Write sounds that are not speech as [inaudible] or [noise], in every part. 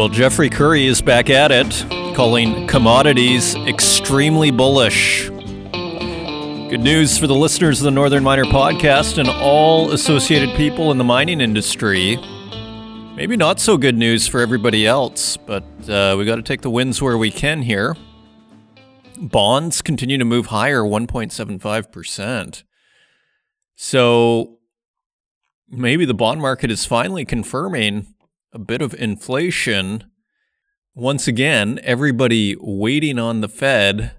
Well, Jeffrey Currie is back at it, calling commodities extremely bullish. Good news for the listeners of the Northern Miner podcast and all associated people in the mining industry. Maybe not so good news for everybody else, but uh, we got to take the wins where we can here. Bonds continue to move higher, 1.75%. So maybe the bond market is finally confirming a bit of inflation. Once again, everybody waiting on the Fed.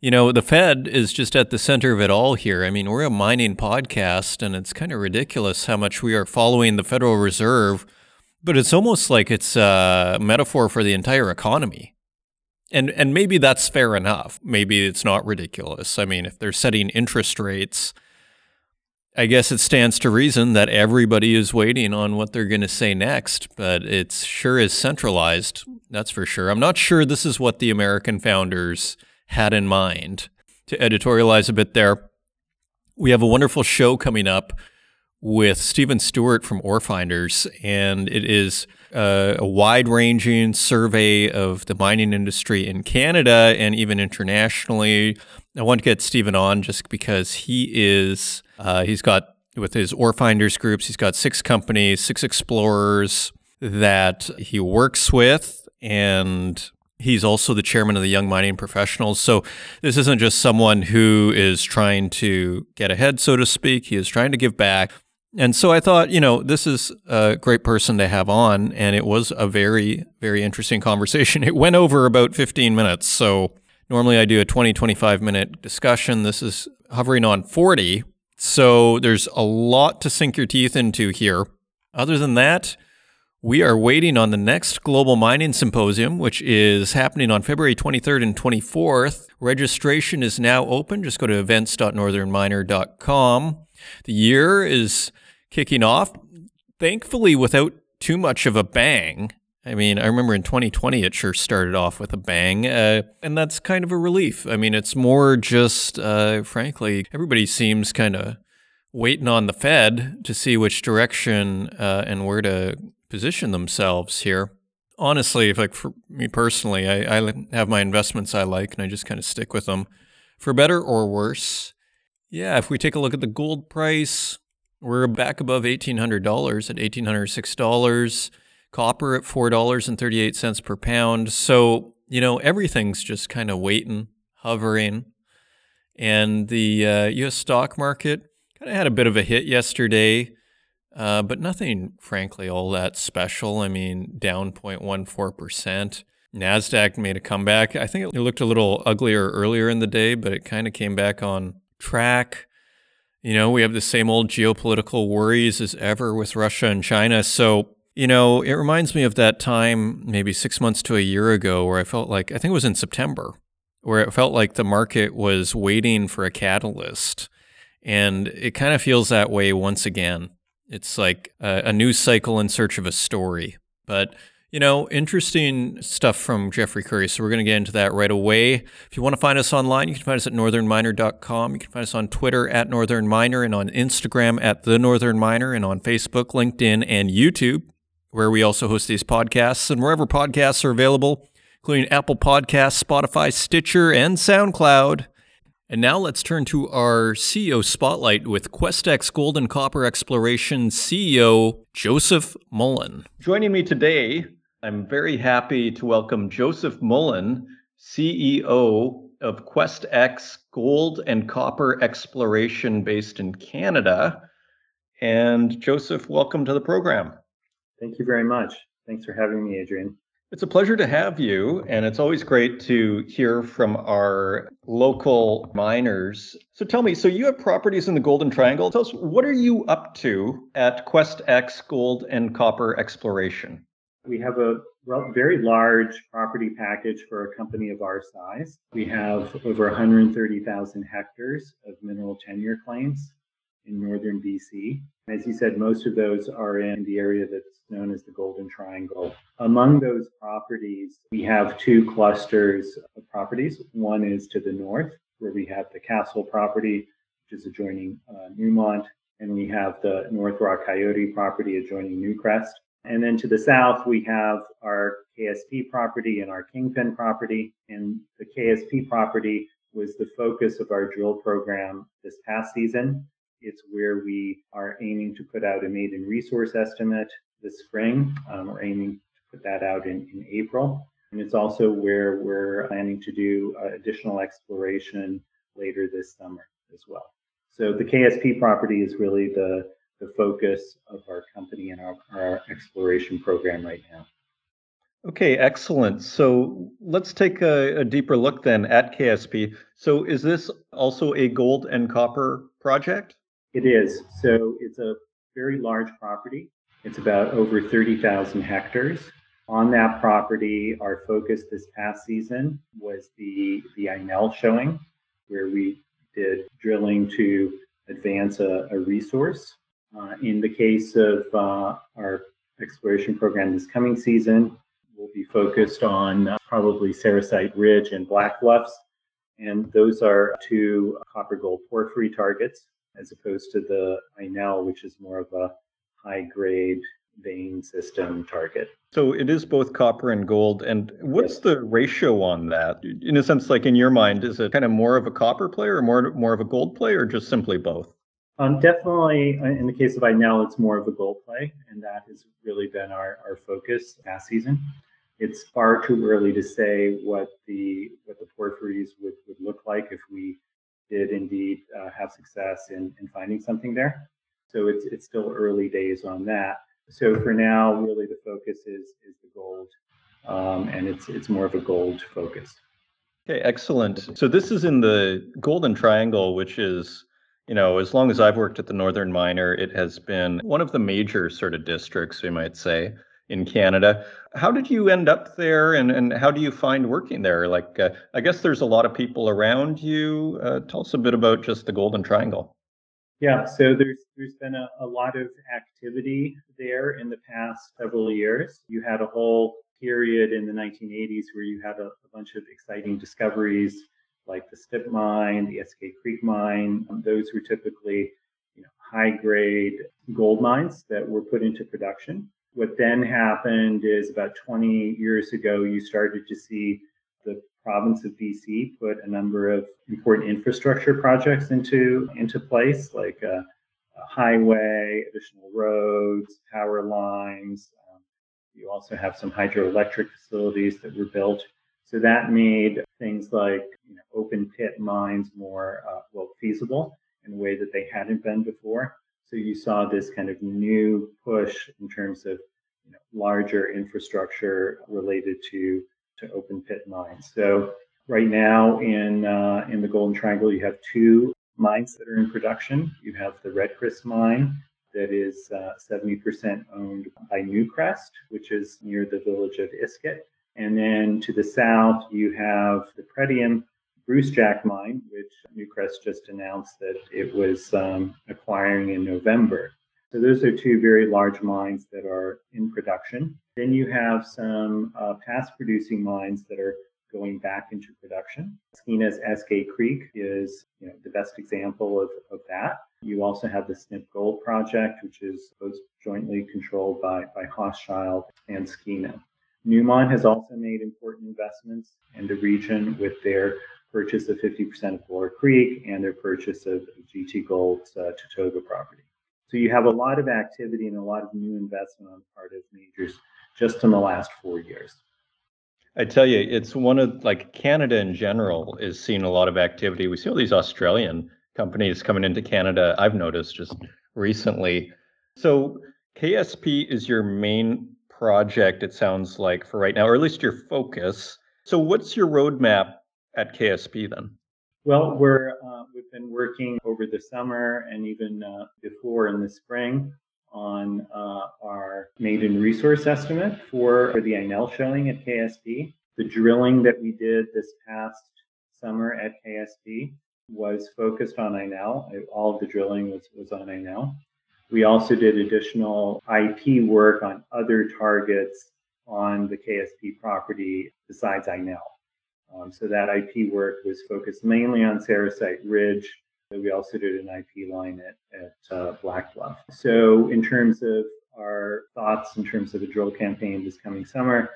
You know, the Fed is just at the center of it all here. I mean, we're a mining podcast, and it's kind of ridiculous how much we are following the Federal Reserve, but it's almost like it's a metaphor for the entire economy. And and maybe that's fair enough. Maybe it's not ridiculous. I mean, if they're setting interest rates, I guess it stands to reason that everybody is waiting on what they're going to say next, but it sure is centralized. That's for sure. I'm not sure this is what the American founders had in mind. To editorialize a bit there, we have a wonderful show coming up with Stephen Stewart from Orefinders, and it is uh, a wide ranging survey of the mining industry in Canada and even internationally. I want to get Stephen on just because he is uh, he's got with his ore finders groups, he's got six companies, six explorers that he works with, and he's also the chairman of the Young Mining Professionals. So this isn't just someone who is trying to get ahead, so to speak. He is trying to give back. And so I thought, you know, this is a great person to have on. And it was a very, very interesting conversation. [laughs] It went over about 15 minutes. So normally I do a 20, 25 minute discussion. This is hovering on 40. So there's a lot to sink your teeth into here. Other than that, we are waiting on the next Global Mining Symposium, which is happening on February 23rd and 24th. Registration is now open. Just go to events.northernminer.com. The year is kicking off, thankfully, without too much of a bang. I mean, I remember in 2020 it sure started off with a bang, uh, and that's kind of a relief. I mean, it's more just, uh, frankly, everybody seems kind of waiting on the Fed to see which direction uh, and where to position themselves here. Honestly, like for me personally, I, I have my investments I like, and I just kind of stick with them, for better or worse. Yeah, if we take a look at the gold price, we're back above $1,800 at $1,806 copper at $4.38 per pound. So, you know, everything's just kind of waiting, hovering. And the uh, US stock market kind of had a bit of a hit yesterday, uh, but nothing, frankly, all that special. I mean, down 0.14%. NASDAQ made a comeback. I think it looked a little uglier earlier in the day, but it kind of came back on track. You know, we have the same old geopolitical worries as ever with Russia and China. So, you know, it reminds me of that time, maybe six months to a year ago, where I felt like, I think it was in September, where it felt like the market was waiting for a catalyst. And it kind of feels that way once again. It's like a, a news cycle in search of a story. But, you know, interesting stuff from Jeffrey Currie. So we're going to get into that right away. If you want to find us online, you can find us at northernminer.com. You can find us on Twitter at Northern Miner and on Instagram at The Northern Miner and on Facebook, LinkedIn, and YouTube where we also host these podcasts and wherever podcasts are available, including Apple Podcasts, Spotify, Stitcher, and SoundCloud. And now let's turn to our CEO spotlight with QuestEx Gold and Copper Exploration CEO Joseph Mullin. Joining me today, I'm very happy to welcome Joseph Mullin, CEO of QuestEx Gold and Copper Exploration based in Canada. And Joseph, welcome to the program. Thank you very much. Thanks for having me, Adrian. It's a pleasure to have you, and it's always great to hear from our local miners. So tell me, so you have properties in the Golden Triangle. Tell us, what are you up to at QuestEx Gold and Copper Exploration? We have a very large property package for a company of our size. We have over 130,000 hectares of mineral tenure claims in northern BC. As you said, most of those are in the area that's known as the Golden Triangle. Among those properties, we have two clusters of properties. One is to the north, where we have the Castle property, which is adjoining uh, Newmont, and we have the North Rock Coyote property adjoining Newcrest. And then to the south, we have our KSP property and our Kingpin property. And the KSP property was the focus of our drill program this past season. It's where we are aiming to put out a maiden resource estimate this spring. Um, we're aiming to put that out in, in April. And it's also where we're planning to do uh, additional exploration later this summer as well. So the KSP property is really the, the focus of our company and our, our exploration program right now. Okay, excellent. So let's take a, a, deeper look then at KSP. So is this also a gold and copper project? It is. So it's a very large property. It's about over 30,000 hectares. On that property, our focus this past season was the, the Inel showing, where we did drilling to advance a, a resource. Uh, in the case of uh, our exploration program this coming season, we'll be focused on uh, probably Sericite Ridge and Black Bluffs. And those are two copper gold porphyry targets, as opposed to the Inel, which is more of a high grade vein system target. So it is both copper and gold. And what's yes. the ratio on that? In a sense, like in your mind, is it kind of more of a copper play or more more of a gold play, or just simply both? Um, definitely, uh, in the case of Inel, it's more of a gold play, and that has really been our, our focus last season. It's far too early to say what the what the porphyries would, would look like if we did indeed uh, have success in, in finding something there. So it's it's still early days on that. So for now, really the focus is is the gold, um, and it's it's more of a gold focus. Okay, excellent. So this is in the Golden Triangle, which is you know, as long as I've worked at the Northern Miner, it has been one of the major sort of districts, we might say, in Canada. How did you end up there, and, and how do you find working there? Like, uh, I guess there's a lot of people around you. Uh, tell us a bit about just the Golden Triangle. Yeah, so there's there's been a, a lot of activity there in the past several years. You had a whole period in the 1980s where you had a, a bunch of exciting discoveries like the Snip mine, the Eskay Creek mine. Um, those were typically you know, high grade gold mines that were put into production. What then happened is about 20 years ago, you started to see the province of BC put a number of important infrastructure projects into into place, like a, a highway, additional roads, power lines. Um, you also have some hydroelectric facilities that were built. So that made things like you know, open pit mines more uh, well feasible in a way that they hadn't been before. So you saw this kind of new push in terms of you know, larger infrastructure related to to open pit mines. So right now in uh, in the Golden Triangle, you have two mines that are in production. You have the Red Chris mine that is uh, 70% owned by Newcrest, which is near the village of Iskut. And then to the south, you have the Pretium Brucejack mine, which Newcrest just announced that it was um, acquiring in November. So those are two very large mines that are in production. Then you have some uh, past producing mines that are going back into production. Skeena's Eskay Creek is you know, the best example of, of that. You also have the Snip Gold Project, which is both jointly controlled by, by Hochschild and Skeena. Newmont has also made important investments in the region with their purchase of 50% of Galore Creek and their purchase of GT Gold's uh, Tatogga property. So you have a lot of activity and a lot of new investment on the part of majors just in the last four years. I tell you, it's one of like Canada in general is seeing a lot of activity. We see all these Australian companies coming into Canada. I've noticed just recently. So KSP is your main project, it sounds like, for right now, or at least your focus. So what's your roadmap at KSP then? Well, we're uh, we've been working over the summer and even uh, before in the spring on uh, our maiden resource estimate for, for the Inel showing at KSP. The drilling that we did this past summer at KSP was focused on Inel. All of the drilling was, was on Inel. We also did additional IP work on other targets on the KSP property besides Inel. Um, so that IP work was focused mainly on Sericite Ridge. We also did an IP line at, at uh, Black Bluff. So in terms of our thoughts in terms of a drill campaign this coming summer,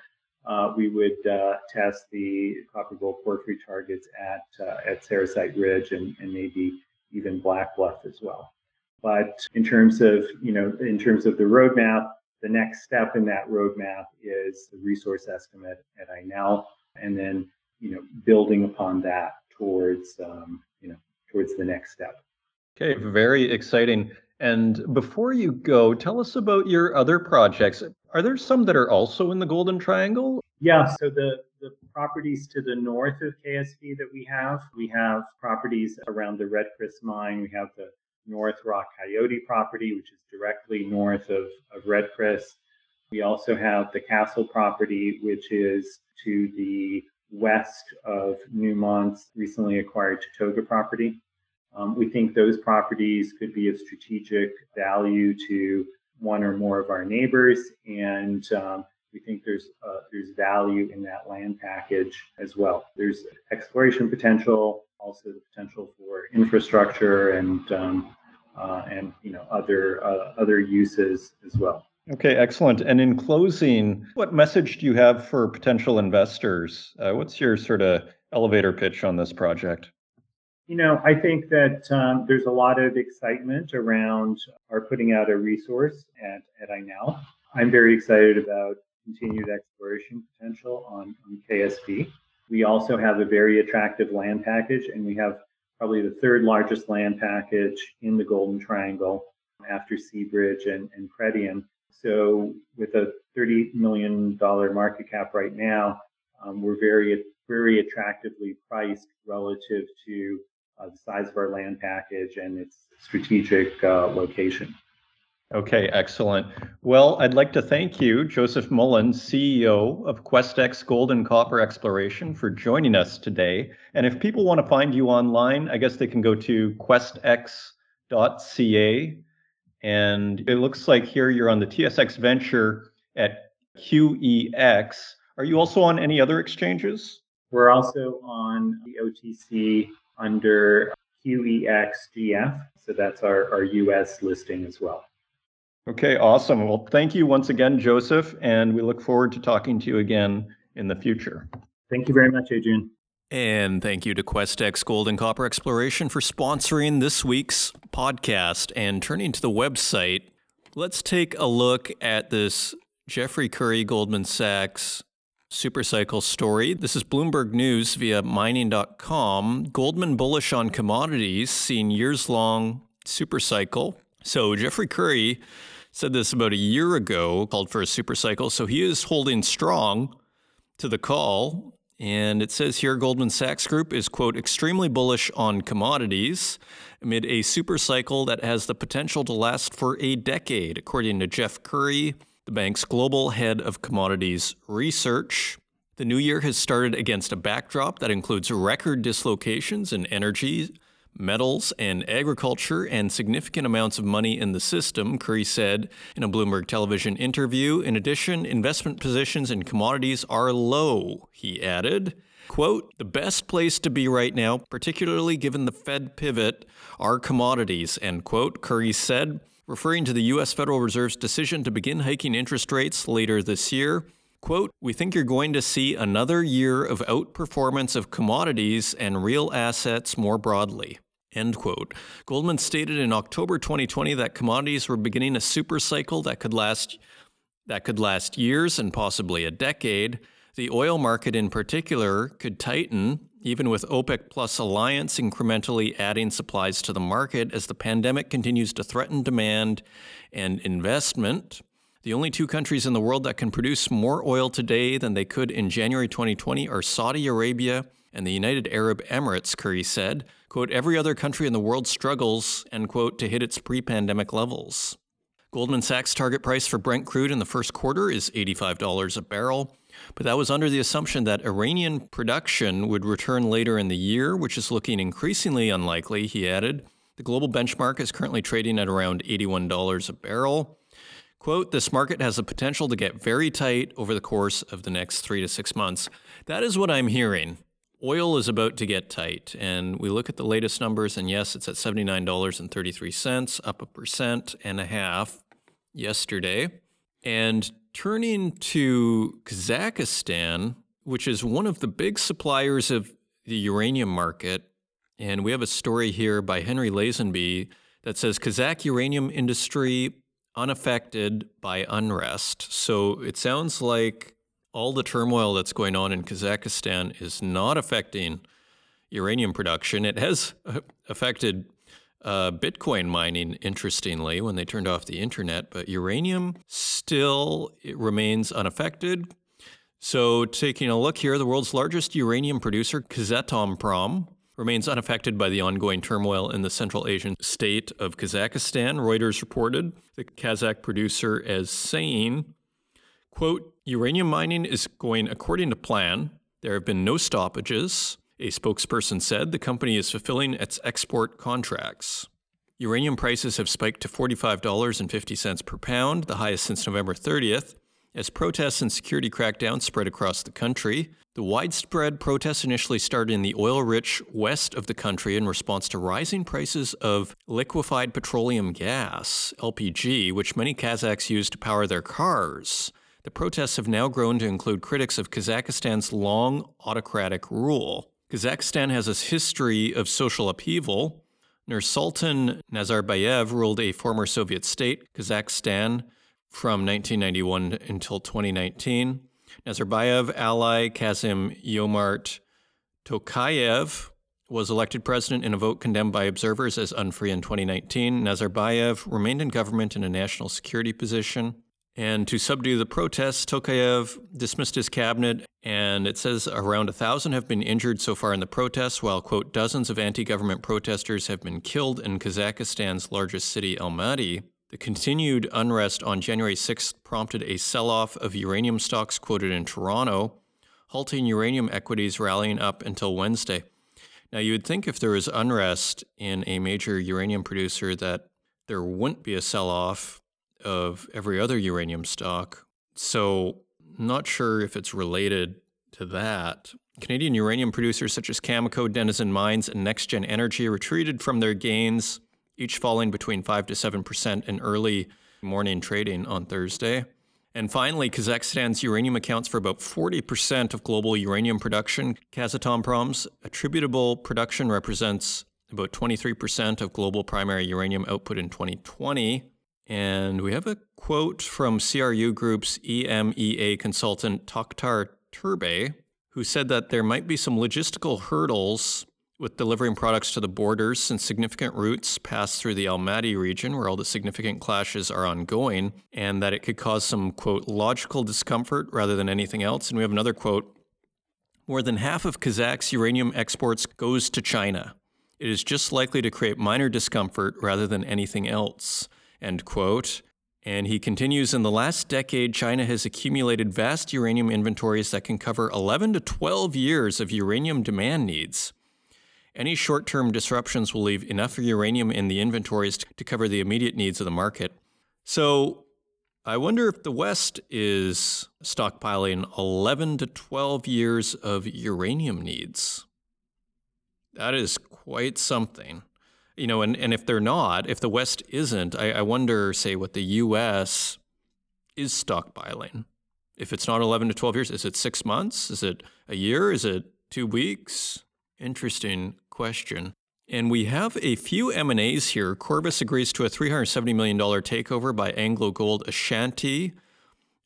uh, we would uh, test the copper gold porphyry targets at uh, at Sericite Ridge and, and maybe even Black Bluff as well. But in terms of you know in terms of the roadmap, the next step in that roadmap is the resource estimate at Inel, and then you know building upon that towards um, you know towards the next step. Okay, very exciting. And before you go, tell us about your other projects. Are there some that are also in the Golden Triangle? Yeah, so the, the properties to the north of KSP that we have, we have properties around the Red Chris mine. We have the North Rock Coyote property, which is directly north of, of Red Chris. We also have the Castle property, which is to the west of Newmont's recently acquired Tatogga property. Um, we think those properties could be of strategic value to one or more of our neighbors, and um, we think there's uh, there's value in that land package as well. There's exploration potential, also the potential for infrastructure and um, uh, and you know other uh, other uses as well. Okay, excellent. And in closing, what message do you have for potential investors? Uh, what's your sort of elevator pitch on this project? You know, I think that um, there's a lot of excitement around our putting out a resource at, at Inel. I'm very excited about continued exploration potential on, on KSP. We also have a very attractive land package, and we have probably the third largest land package in the Golden Triangle after Seabridge and, and Pretium. So, with a $30 million market cap right now, um, we're very, very attractively priced relative to uh, the size of our land package and its strategic uh, location. Okay, excellent. Well, I'd like to thank you, Joseph Mullin, CEO of QuestEx Gold and Copper Exploration, for joining us today. And if people want to find you online, I guess they can go to questex.ca. And it looks like here you're on the TSX Venture at QEX. Are you also on any other exchanges? We're also on the OTC under QEXGF. So that's our, our US listing as well. Okay, awesome. Well, thank you once again, Joseph, and we look forward to talking to you again in the future. Thank you very much, Adrian. And thank you to QuestEx Gold and Copper Exploration for sponsoring this week's podcast. And turning to the website, let's take a look at this Jeffrey Currie Goldman Sachs supercycle story. This is Bloomberg News via mining.com. Goldman bullish on commodities, seen years long supercycle. So Jeffrey Currie said this about a year ago, called for a supercycle. So he is holding strong to the call. And it says here Goldman Sachs Group is, quote, extremely bullish on commodities amid a super cycle that has the potential to last for a decade, according to Jeff Currie, the bank's global head of commodities research. The new year has started against a backdrop that includes record dislocations in energy, metals, and agriculture, and significant amounts of money in the system, Currie said in a Bloomberg television interview. In addition, investment positions in commodities are low, he added. Quote, the best place to be right now, particularly given the Fed pivot, are commodities, end quote, Currie said referring to the U.S. Federal Reserve's decision to begin hiking interest rates later this year. Quote, we think you're going to see another year of outperformance of commodities and real assets more broadly. End quote. Goldman stated in October 2020 that commodities were beginning a super cycle that could last that could last years and possibly a decade. The oil market in particular could tighten even with OPEC Plus alliance incrementally adding supplies to the market as the pandemic continues to threaten demand and investment. The only two countries in the world that can produce more oil today than they could in January 2020 are Saudi Arabia and the United Arab Emirates, Currie said. Quote, every other country in the world struggles, end quote, to hit its pre pandemic levels. Goldman Sachs' target price for Brent crude in the first quarter is $85 a barrel. But that was under the assumption that Iranian production would return later in the year, which is looking increasingly unlikely, he added. The global benchmark is currently trading at around $81 a barrel. Quote, this market has the potential to get very tight over the course of the next three to six months. That is what I'm hearing. Oil is about to get tight, and we look at the latest numbers, and yes, it's at $79.33, up a percent and a half yesterday. And turning to Kazakhstan, which is one of the big suppliers of the uranium market. And we have a story here by Henry Lazenby that says Kazakh uranium industry unaffected by unrest. So it sounds like all the turmoil that's going on in Kazakhstan is not affecting uranium production. It has uh, affected uh, Bitcoin mining, interestingly, when they turned off the internet, but uranium still remains unaffected. So, taking a look here, the world's largest uranium producer, Kazatomprom, remains unaffected by the ongoing turmoil in the Central Asian state of Kazakhstan. Reuters reported the Kazakh producer as saying, quote, uranium mining is going according to plan. There have been no stoppages. A spokesperson said the company is fulfilling its export contracts. Uranium prices have spiked to $45.50 per pound, the highest since November 30th, as protests and security crackdowns spread across the country. The widespread protests initially started in the oil rich west of the country in response to rising prices of liquefied petroleum gas, LPG, which many Kazakhs use to power their cars. The protests have now grown to include critics of Kazakhstan's long autocratic rule. Kazakhstan has a history of social upheaval. Nursultan Nazarbayev ruled a former Soviet state, Kazakhstan, from 1991 until 2019. Nazarbayev ally Kassym Jomart Tokayev was elected president in a vote condemned by observers as unfree in 2019. Nazarbayev remained in government in a national security position. And to subdue the protests, Tokayev dismissed his cabinet, and it says around a thousand have been injured so far in the protests, while, quote, dozens of anti government protesters have been killed in Kazakhstan's largest city, Almaty. The continued unrest on January 6th prompted a sell off of uranium stocks quoted in Toronto, halting uranium equities rallying up until Wednesday. Now, you would think if there was unrest in a major uranium producer that there wouldn't be a sell off of every other uranium stock. So, not sure if it's related to that. Canadian uranium producers such as Cameco, Denison Mines, and NexGen Energy retreated from their gains, each falling between 5 to 7% in early morning trading on Thursday. And finally, Kazakhstan's uranium accounts for about 40% of global uranium production. Kazatomprom's attributable production represents about 23% of global primary uranium output in 2020. And we have a quote from CRU Group's EMEA consultant Tokhtar Turbe, who said that there might be some logistical hurdles with delivering products to the borders since significant routes pass through the Almaty region where all the significant clashes are ongoing, and that it could cause some, quote, logical discomfort rather than anything else. And we have another quote More than half of Kazakh's uranium exports goes to China. It is just likely to create minor discomfort rather than anything else end quote. And he continues In the last decade, China has accumulated vast uranium inventories that can cover 11 to 12 years of uranium demand needs. Any short term disruptions will leave enough uranium in the inventories to cover the immediate needs of the market. So, I wonder if the West is stockpiling 11 to 12 years of uranium needs. That is quite something you know, and, and if they're not, if the West isn't, I, I wonder, say, what the U.S. is stockpiling. If it's not 11 to 12 years, is it six months? Is it a year? Is it two weeks? Interesting question. And we have a few M&As here. Corvus agrees to a $370 million takeover by Anglo Gold Ashanti.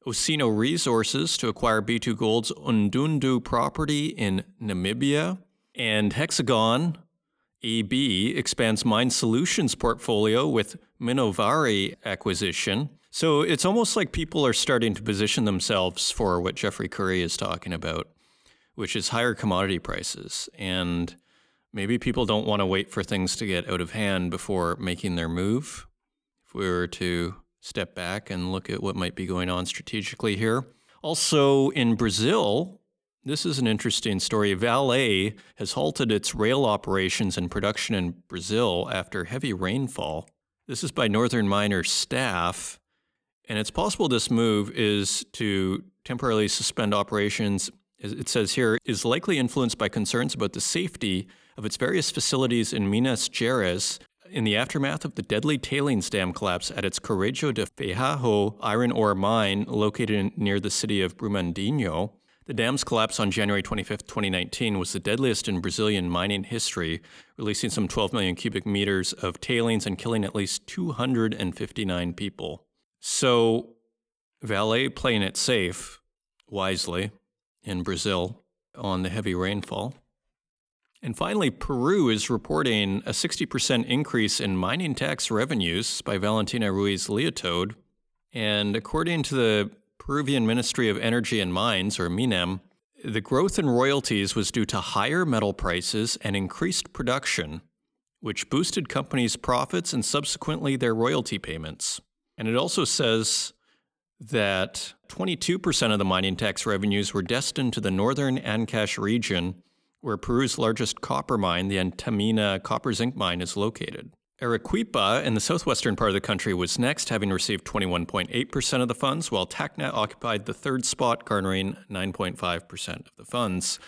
Osino Resources to acquire B2 Gold's Ondundu property in Namibia. And Hexagon AB expands Mine Solutions portfolio with Minnovare acquisition. So it's almost like people are starting to position themselves for what Jeffrey Currie is talking about, which is higher commodity prices. And maybe people don't want to wait for things to get out of hand before making their move. If we were to step back and look at what might be going on strategically here. Also in Brazil, this is an interesting story. Vale has halted its rail operations and production in Brazil after heavy rainfall. This is by Northern Miner staff, and it's possible this move is to temporarily suspend operations. It says here, is likely influenced by concerns about the safety of its various facilities in Minas Gerais, in the aftermath of the deadly tailings dam collapse at its Córrego do Feijão iron ore mine located near the city of Brumadinho. The dam's collapse on January 25, 2019 was the deadliest in Brazilian mining history, releasing some 12 million cubic meters of tailings and killing at least 259 people. So, Vale playing it safe, wisely, in Brazil on the heavy rainfall. And finally, Peru is reporting a 60% increase in mining tax revenues by Valentina Ruiz Leotaud. And according to the Peruvian Ministry of Energy and Mines, or MINEM, the growth in royalties was due to higher metal prices and increased production, which boosted companies' profits and subsequently their royalty payments. And it also says that 22% of the mining tax revenues were destined to the northern Ancash region where Peru's largest copper mine, the Antamina copper zinc mine, is located. Arequipa, in the southwestern part of the country, was next, having received 21.8% of the funds, while Tacna occupied the third spot, garnering 9.5% of the funds.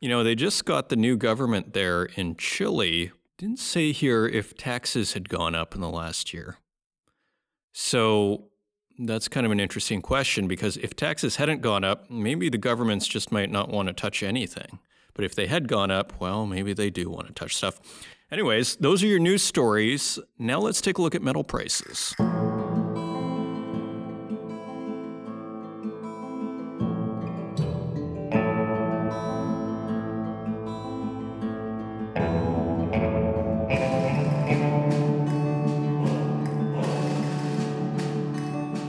You know, they just got the new government there in Chile. Didn't say here if taxes had gone up in the last year. So that's kind of an interesting question because if taxes hadn't gone up, maybe the governments just might not want to touch anything. But if they had gone up, well, maybe they do want to touch stuff. Anyways, those are your news stories. Now let's take a look at metal prices.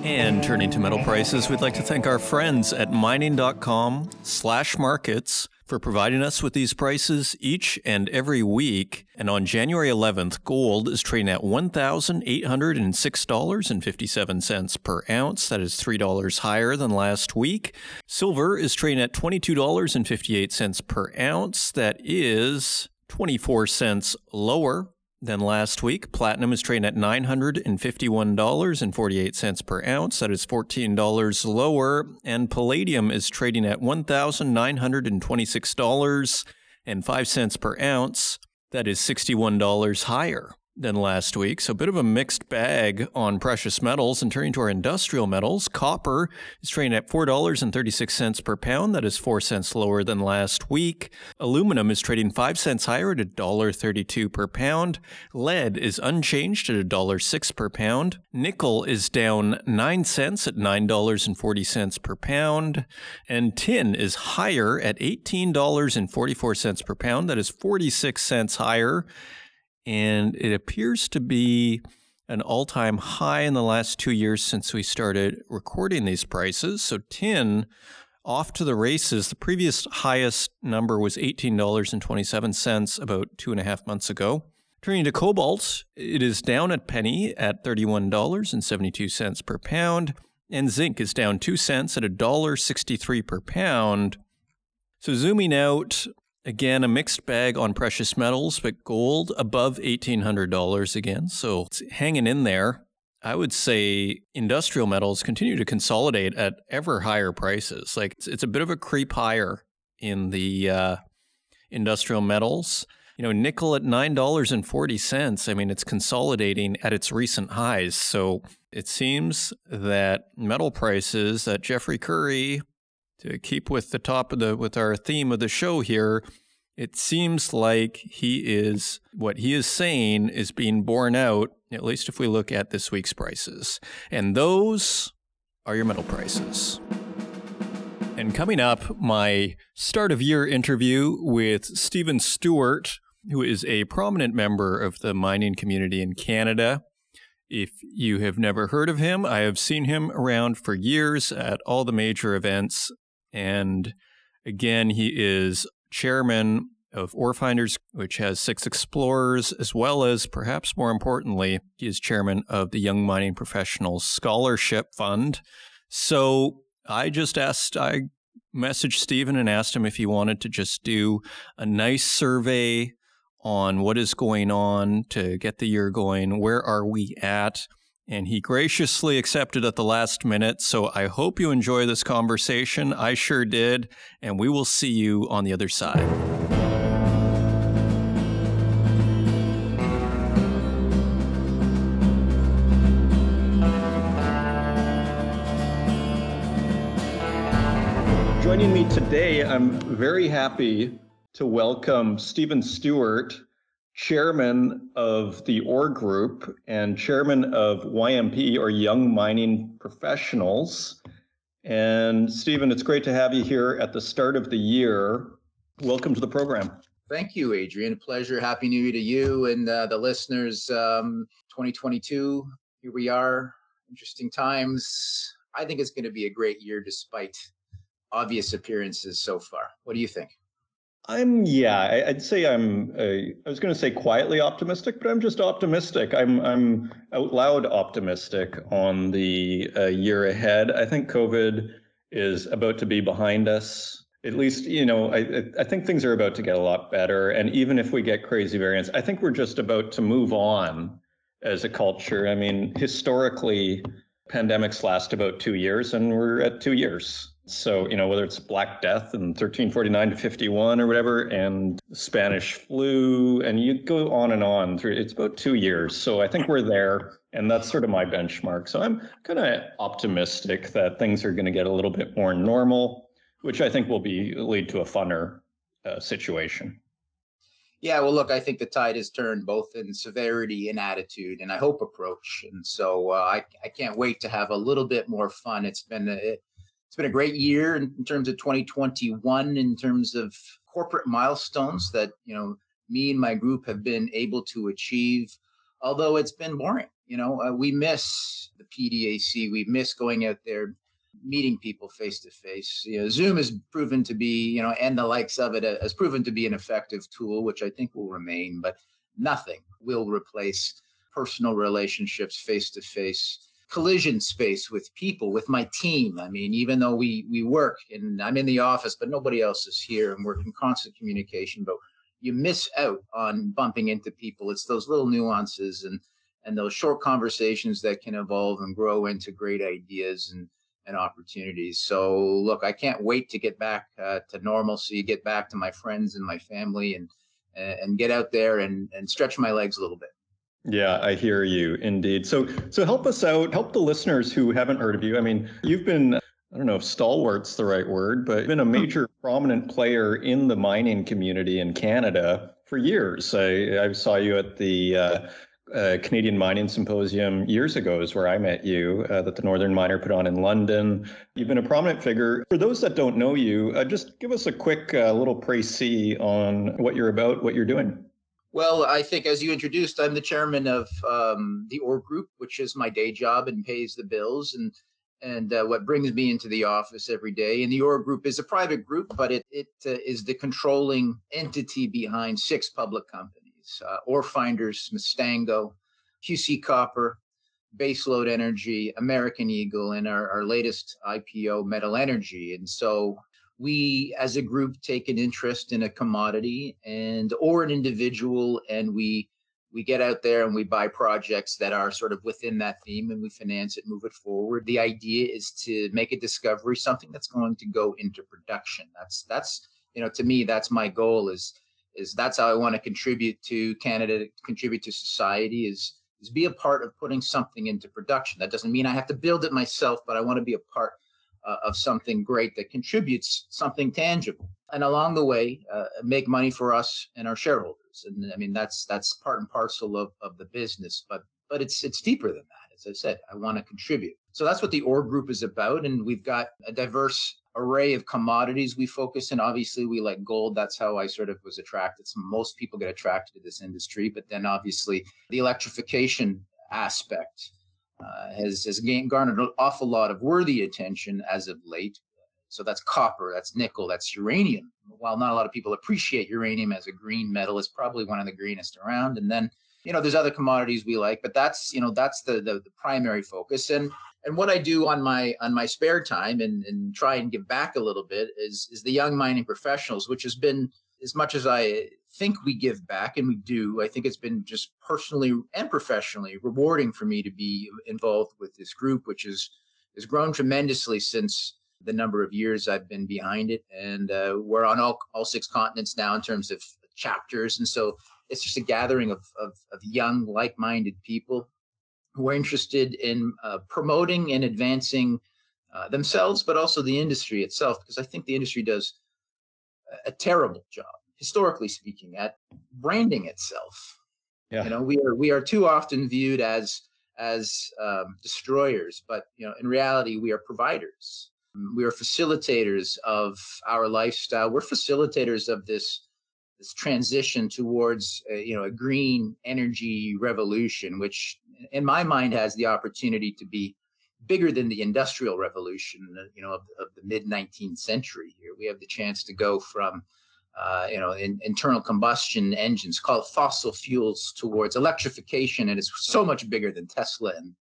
And turning to metal prices, we'd like to thank our friends at mining.com slash markets for providing us with these prices each and every week. And on January 11th, gold is trading at $1,806.57 per ounce. That is $3 higher than last week. Silver is trading at $22.58 per ounce. That is 24 cents lower than last week. Platinum is trading at $951.48 per ounce. That is $14 lower. And palladium is trading at $1,926.05 per ounce. That is $61 higher than last week. So a bit of a mixed bag on precious metals. And turning to our industrial metals, copper is trading at $4.36 per pound. That is 4 cents lower than last week. Aluminum is trading 5 cents higher at $1.32 per pound. Lead is unchanged at $1.06 per pound. Nickel is down 9 cents at $9.40 per pound. And tin is higher at $18.44 per pound. That is 46 cents higher and it appears to be an all time high in the last two years since we started recording these prices. So, tin off to the races. The previous highest number was $18.27 about two and a half months ago. Turning to cobalt, it is down at penny at $31.72 per pound, and zinc is down 2 cents at $1.63 per pound. So, zooming out, Again, a mixed bag on precious metals, but gold above $1,800 again. So it's hanging in there. I would say industrial metals continue to consolidate at ever higher prices. Like it's, it's a bit of a creep higher in the uh, industrial metals. You know, nickel at $9.40. I mean, it's consolidating at its recent highs. So it seems that metal prices that Jeffrey Currie to keep with the top of the with our theme of the show here, it seems like he is what he is saying is being borne out, at least if we look at this week's prices. And those are your metal prices. And coming up, my start of year interview with Stephen Stewart, who is a prominent member of the mining community in Canada. If you have never heard of him, I have seen him around for years at all the major events and again, he is chairman of Orefinders, which has six explorers, as well as, perhaps more importantly, he is chairman of the Young Mining Professionals Scholarship Fund. So I just asked, I messaged Stephen and asked him if he wanted to just do a nice survey on what is going on to get the year going. Where are we at? and he graciously accepted at the last minute. So I hope you enjoy this conversation. I sure did, and we will see you on the other side. Joining me today, I'm very happy to welcome Stephen Stewart chairman of the OR Group and chairman of YMP or Young Mining Professionals. And Stephen, it's great to have you here at the start of the year. Welcome to the program. Thank you, Adrian. Pleasure. Happy New Year to you and uh, the listeners. Um, 2022, here we are. Interesting times. I think it's going to be a great year despite obvious appearances so far. What do you think? I'm yeah. I'd say I'm. Uh, I was going to say quietly optimistic, but I'm just optimistic. I'm I'm out loud optimistic on the uh, year ahead. I think COVID is about to be behind us. At least you know. I I think things are about to get a lot better. And even if we get crazy variants, I think we're just about to move on as a culture. I mean, historically, pandemics last about two years, and we're at two years. So, you know, whether it's Black Death in 1349 to 51 or whatever, and Spanish flu, and you go on and on through, it's about two years. So I think we're there, and that's sort of my benchmark. So I'm kind of optimistic that things are going to get a little bit more normal, which I think will be lead to a funner uh, situation. Yeah, well, look, I think the tide has turned both in severity and attitude, and I hope approach. And so uh, I, I can't wait to have a little bit more fun. It's been a, it's been a great year in, in terms of 2021 in terms of corporate milestones that you know me and my group have been able to achieve although it's been boring you know? Uh, we miss the pdac we miss going out there meeting people face to face you know zoom has proven to be you know and the likes of it uh, has proven to be an effective tool which i think will remain but nothing will replace personal relationships face to face collision space with people, with my team. I mean, even though we we work and I'm in the office, but nobody else is here, and we're in constant communication, but you miss out on bumping into people. It's those little nuances and and those short conversations that can evolve and grow into great ideas and and opportunities. So look, I can't wait to get back uh, to normalcy, get back to my friends and my family, and and get out there and and stretch my legs a little bit. Yeah, I hear you indeed. So so help us out, help the listeners who haven't heard of you. I mean, you've been I don't know if stalwart's the right word, but been a major prominent player in the mining community in Canada for years. I, I saw you at the uh, uh, Canadian Mining Symposium years ago, is where I met you, uh, that the Northern Miner put on in London. You've been a prominent figure. For those that don't know you, uh, just give us a quick uh, little précis on what you're about, what you're doing. Well, I think as you introduced, I'm the chairman of um, the OR Group, which is my day job and pays the bills and and uh, what brings me into the office every day. And the OR Group is a private group, but it it uh, is the controlling entity behind six public companies: uh, Orefinders, Mustango, QC Copper, Baselode Energy, American Eagle, and our, our latest IPO, Metal Energy. And so we as a group take an interest in a commodity and or an individual and we we get out there and we buy projects that are sort of within that theme and we finance it move it forward. The idea is to make a discovery something that's going to go into production. That's that's you know to me that's my goal is is that's how i want to contribute to canada contribute to society is is be a part of putting something into production. That doesn't mean i have to build it myself but i want to be a part uh, of something great that contributes something tangible. And along the way uh, make money for us and our shareholders. And i mean that's that's part and parcel of, of the business but but it's it's deeper than that. As i said i want to contribute. So that's what the OR Group is about and we've got a diverse array of commodities we focus in. Obviously we like gold. That's how i sort of was attracted. So most people get attracted to this industry but then obviously the electrification aspect uh, has has garnered an awful lot of worthy attention as of late. So that's copper, that's nickel, that's uranium. While not a lot of people appreciate uranium as a green metal, it's probably one of the greenest around. And then you know there's other commodities we like, but that's you know that's the the, the primary focus. And and what I do on my on my spare time and and try and give back a little bit is is the young mining professionals, which has been as much as I think we give back, and we do, I think it's been just personally and professionally rewarding for me to be involved with this group, which is has grown tremendously since the number of years I've been behind it. And uh, we're on all, all six continents now in terms of chapters. And so it's just a gathering of, of, of young, like minded people who are interested in uh, promoting and advancing uh, themselves, but also the industry itself, because I think the industry does a terrible job, historically speaking, at branding itself. Yeah. You know, we are we are too often viewed as as um, destroyers, but you know, in reality, we are providers. We are facilitators of our lifestyle. We're facilitators of this this transition towards uh, you know a green energy revolution, which in my mind has the opportunity to be bigger than the industrial revolution, you know, of, of the mid 19th century. Here we have the chance to go from uh, you know, in, internal combustion engines, called fossil fuels, towards electrification, and it's so much bigger than Tesla and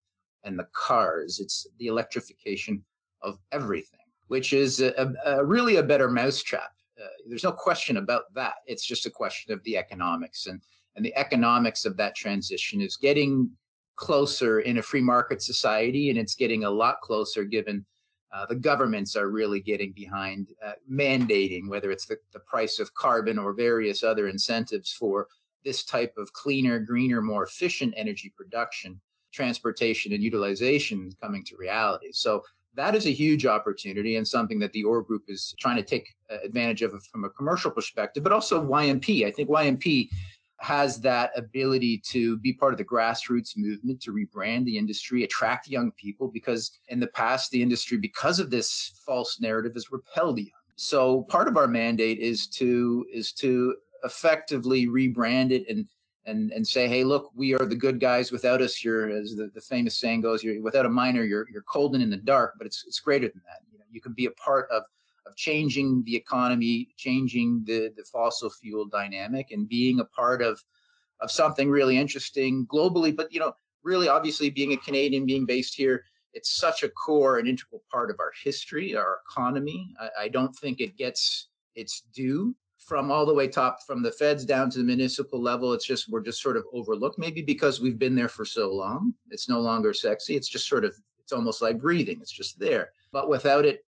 and the cars. It's the electrification of everything, which is a, a, really a better mousetrap. Uh, there's no question about that. It's just a question of the economics, and and the economics of that transition is getting closer in a free market society, and it's getting a lot closer given uh, the governments are really getting behind uh, mandating, whether it's the, the price of carbon or various other incentives for this type of cleaner, greener, more efficient energy production, transportation, and utilization coming to reality. So that is a huge opportunity and something that the OR group is trying to take uh, advantage of from a commercial perspective, but also YMP. I think YMP has that ability to be part of the grassroots movement to rebrand the industry, attract young people, because in the past, the industry, because of this false narrative, has repelled young. So part of our mandate is to is to effectively rebrand it and and and say, hey, look, we are the good guys. Without us, you're as the, the famous saying goes, you're without a miner, you're you're cold and in the dark. But it's it's greater than that. You know, you can be a part of of changing the economy, changing the, the fossil fuel dynamic, and being a part of of something really interesting globally. But you know, really, obviously, being a Canadian, being based here, it's such a core and integral part of our history, our economy. I, I don't think it gets its due from all the way top, from the feds down to the municipal level. It's just we're just sort of overlooked, maybe because we've been there for so long. It's no longer sexy. It's just sort of it's almost like breathing. It's just there. But without it,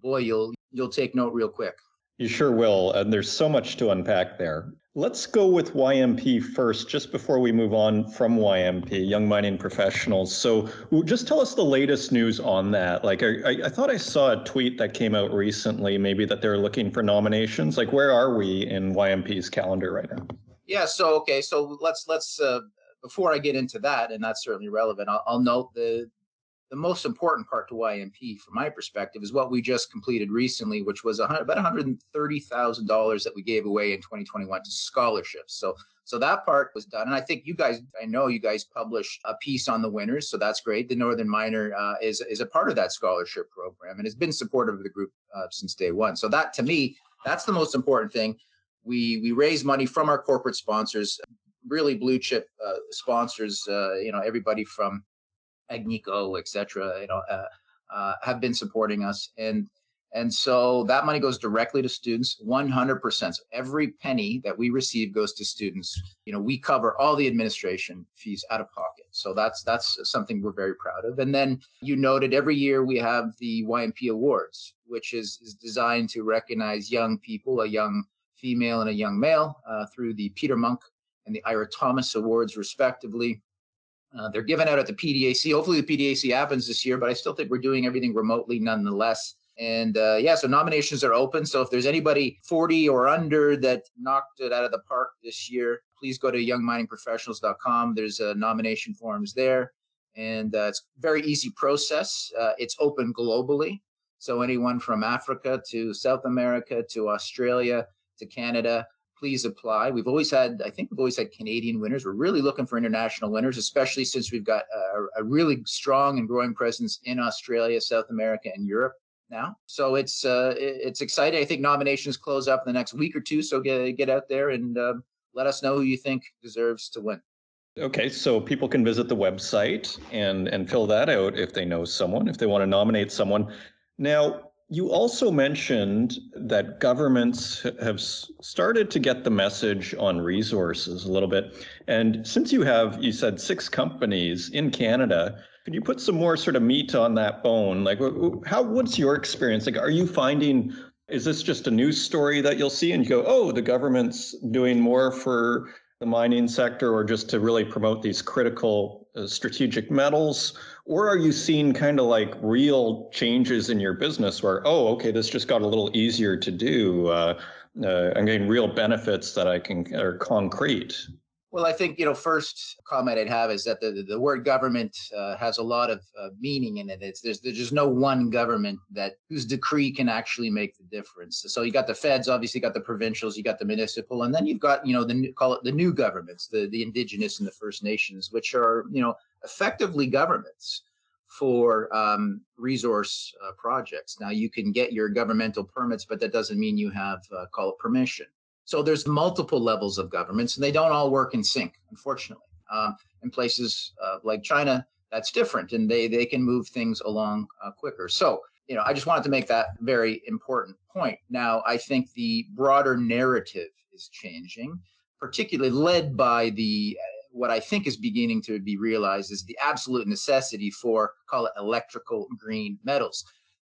boy, you'll you'll take note real quick. You sure will. And there's so much to unpack there. Let's go with YMP first, just before we move on from YMP, Young Mining Professionals. So, just tell us the latest news on that. Like, I, I thought I saw a tweet that came out recently, maybe that they're looking for nominations. Like, where are we in YMP's calendar right now? Yeah. So, okay. So let's let's uh, before I get into that, and that's certainly relevant. I'll, I'll note the the most important part to YMP, from my perspective, is what we just completed recently, which was about $130,000 that we gave away in 2021 to scholarships. So, so that part was done, and I think you guys, I know you guys published a piece on the winners, so that's great. The Northern Miner uh, is is a part of that scholarship program and has been supportive of the group uh, since day one. So that, to me, that's the most important thing. We we raise money from our corporate sponsors, really blue chip uh, sponsors. Uh, you know, everybody from Agnico, etc., you know, uh, uh, have been supporting us, and and so that money goes directly to students, 100%. So every penny that we receive goes to students. You know, we cover all the administration fees out of pocket. So that's that's something we're very proud of. And then you noted every year we have the YMP Awards, which is is designed to recognize young people, a young female and a young male, uh, through the Peter Munk and the Ira Thomas Awards, respectively. Uh, they're given out at the PDAC. Hopefully, the PDAC happens this year, but I still think we're doing everything remotely nonetheless. And uh, yeah, so nominations are open. So if there's anybody 40 or under that knocked it out of the park this year, please go to youngminingprofessionals.com. There's a nomination forms there, and uh, it's very easy process. Uh, it's open globally, so anyone from Africa to South America to Australia to Canada please apply. We've always had, I think we've always had Canadian winners. We're really looking for international winners, especially since we've got a, a really strong and growing presence in Australia, South America, and Europe now. So it's uh, it's exciting. I think nominations close up in the next week or two. So get get out there and uh, let us know who you think deserves to win. Okay, so people can visit the website and and fill that out if they know someone, if they want to nominate someone. Now, you also mentioned that governments have started to get the message on resources a little bit. And since you have, you said six companies in Canada, could you put some more sort of meat on that bone? Like, how, what's your experience? Like, are you finding, is this just a news story that you'll see and you go, oh, the government's doing more for the mining sector or just to really promote these critical strategic metals? Or are you seeing kind of like real changes in your business where, oh, okay, this just got a little easier to do? Uh, uh, I'm getting real benefits that I can are concrete. Well, I think you know. First comment I'd have is that the the word government uh, has a lot of uh, meaning in it. It's there's there's just no one government that whose decree can actually make the difference. So you got the feds, obviously, you got the provincials, you got the municipal, and then you've got you know the call it the new governments, the the indigenous and the First Nations, which are you know effectively governments for um, resource uh, projects. Now you can get your governmental permits, but that doesn't mean you have uh, call it permission. So there's multiple levels of governments, and they don't all work in sync, unfortunately. Um, in places uh, like China, that's different, and they they can move things along uh, quicker. So you know, I just wanted to make that very important point. Now, I think the broader narrative is changing, particularly led by the what I think is beginning to be realized is the absolute necessity for call it electrical green metals,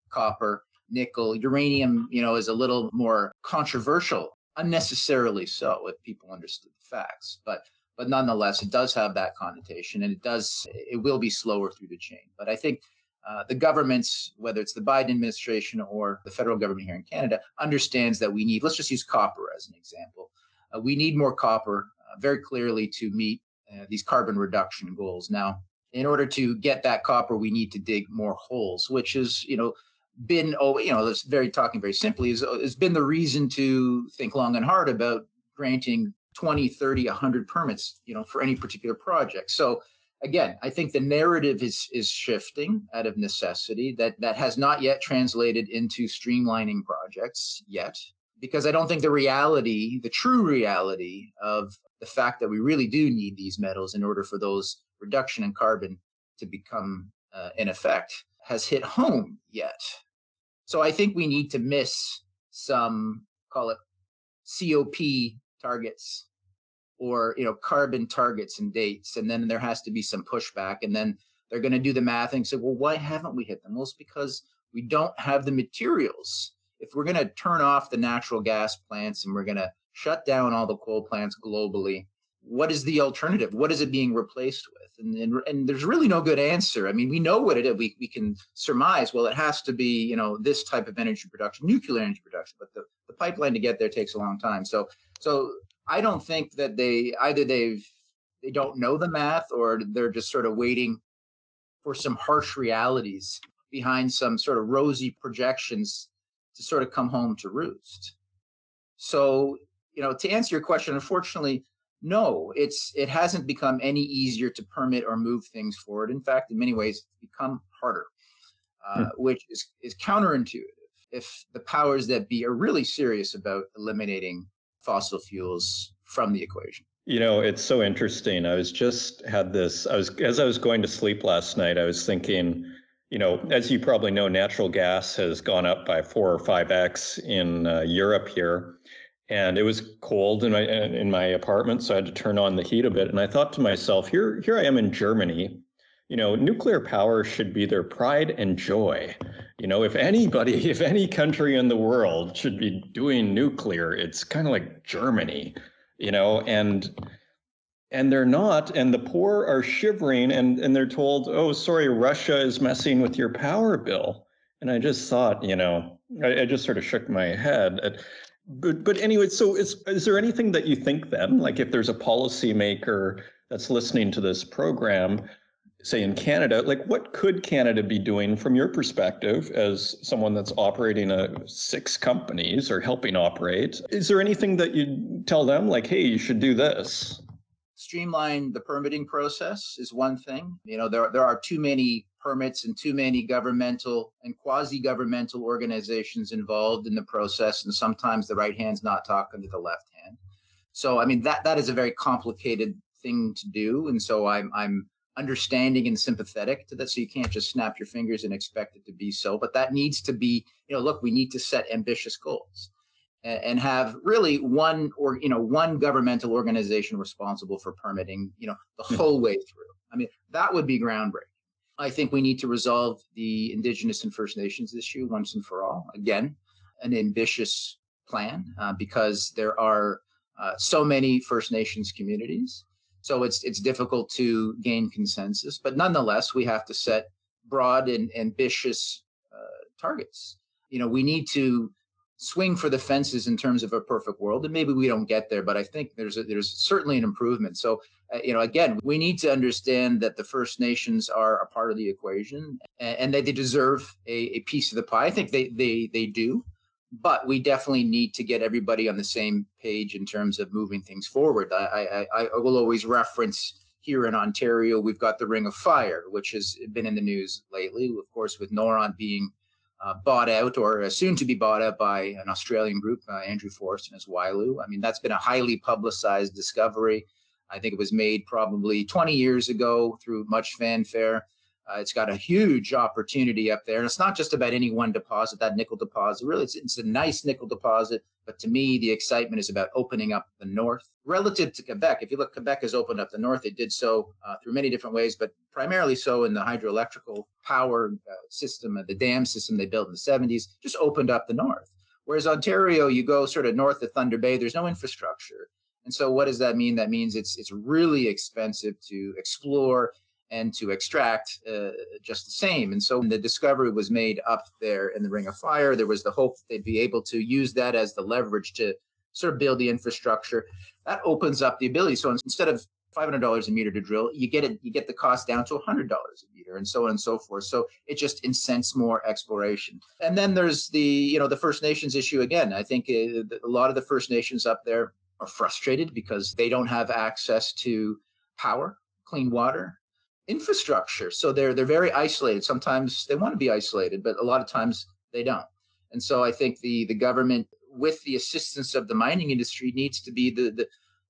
copper, nickel, uranium. You know, is a little more controversial unnecessarily so if people understood the facts. But but nonetheless, it does have that connotation, and it does it will be slower through the chain. But I think uh, the governments, whether it's the Biden administration or the federal government here in Canada, understands that we need. Let's just use copper as an example. Uh, we need more copper uh, very clearly to meet uh, these carbon reduction goals. Now, in order to get that copper, we need to dig more holes, which is you know been oh you know that's very talking very simply is has been the reason to think long and hard about granting 20 30 100 permits you know for any particular project. So again i think the narrative is is shifting out of necessity. That that has not yet translated into streamlining projects yet because i don't think the reality the true reality of the fact that we really do need these metals in order for those reduction in carbon to become uh, in effect has hit home yet so I think we need to miss some call it COP targets or you know carbon targets and dates, and then there has to be some pushback, and then they're going to do the math and say, well, why haven't we hit them? Well, it's because we don't have the materials. If we're going to turn off the natural gas plants and we're going to shut down all the coal plants globally, what is the alternative? What is it being replaced with? And, and, and there's really no good answer. I mean, we know what it is. We, we can surmise, well, it has to be, you know, this type of energy production, nuclear energy production, but the, the pipeline to get there takes a long time. So, so I don't think that they, either they've, they don't know the math or they're just sort of waiting for some harsh realities behind some sort of rosy projections to sort of come home to roost. So, you know, to answer your question, unfortunately, no, it's it hasn't become any easier to permit or move things forward. In fact, in many ways, it's become harder, uh, hmm. which is is counterintuitive. If the powers that be are really serious about eliminating fossil fuels from the equation. You know, it's so interesting. I was just had this. I was as I was going to sleep last night. I was thinking. You know, as you probably know, natural gas has gone up by four or five x in uh, Europe here and it was cold in my in my apartment, so I had to turn on the heat a bit. And I thought to myself, here here I am in Germany. You know, nuclear power should be their pride and joy. You know, if anybody, [laughs] if any country in the world should be doing nuclear, it's kind of like Germany. You know, and and they're not, and the poor are shivering, and and they're told, oh, sorry, Russia is messing with your power bill. And I just thought, you know, I, I just sort of shook my head. But but anyway, so is is there anything that you think then, like if there's a policymaker that's listening to this program, say in Canada, like what could Canada be doing from your perspective as someone that's operating a six companies or helping operate? Is there anything that you tell them like, hey, you should do this? Streamline the permitting process is one thing. You know, there there are too many permits and too many governmental and quasi-governmental organizations involved in the process and sometimes the right hand's not talking to the left hand. So i mean that that is a very complicated thing to do and so i'm i'm understanding and sympathetic to that so you can't just snap your fingers and expect it to be so but that needs to be you know look we need to set ambitious goals and, and have really one or you know one governmental organization responsible for permitting you know the hmm. whole way through. I mean that would be groundbreaking I think we need to resolve the Indigenous and First Nations issue once and for all. Again, an ambitious plan uh, because there are uh, so many First Nations communities. So it's it's difficult to gain consensus, but nonetheless, we have to set broad and ambitious uh, targets. You know, we need to swing for the fences in terms of a perfect world, and maybe we don't get there, but I think there's a, there's certainly an improvement. So, you know, again, we need to understand that the First Nations are a part of the equation, and, and that they deserve a, a piece of the pie. I think they they they do but we definitely need to get everybody on the same page in terms of moving things forward. I, I, I will always reference here in Ontario, we've got the Ring of Fire, which has been in the news lately, of course, with Noront being uh, bought out or uh, soon to be bought out by an Australian group, uh, Andrew Forrest and his Wyloo. I mean, that's been a highly publicized discovery. I think it was made probably 20 years ago through much fanfare. Uh, it's got a huge opportunity up there. And it's not just about any one deposit, that nickel deposit. Really, it's, it's a nice nickel deposit. But to me, the excitement is about opening up the north relative to Quebec. If you look, Quebec has opened up the north. It did so uh, through many different ways, but primarily so in the hydroelectrical power uh, system, uh, the dam system they built in the 70s, just opened up the north. Whereas Ontario, you go sort of north of Thunder Bay, there's no infrastructure. And so what does that mean? That means it's it's really expensive to explore and to extract uh, just the same. And so the discovery was made up there in the Ring of Fire, there was the hope they'd be able to use that as the leverage to sort of build the infrastructure. That opens up the ability. So instead of $500 a meter to drill, you get it, you get the cost down to $100 a meter and so on and so forth. So it just incents more exploration. And then there's the, you know, the First Nations issue again. I think uh, a lot of the First Nations up there are frustrated because they don't have access to power, clean water, infrastructure. So they're they're very isolated. Sometimes they want to be isolated, but a lot of times they don't. And so I think the the government, with the assistance of the mining industry, needs to be the the,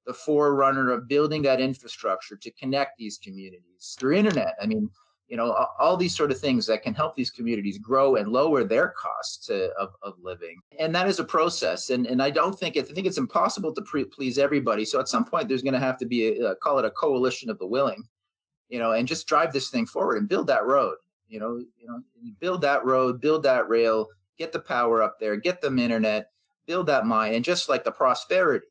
the forerunner of building that infrastructure to connect these communities through internet. I mean, you know, all these sort of things that can help these communities grow and lower their costs of, of living. And that is a process. And, and I don't think it, I think it's impossible to pre- please everybody. So at some point, there's going to have to be a, uh, call it a coalition of the willing you know, and just drive this thing forward and build that road. You know, you know, build that road, build that rail, get the power up there, get them internet, build that mine, and just like the prosperity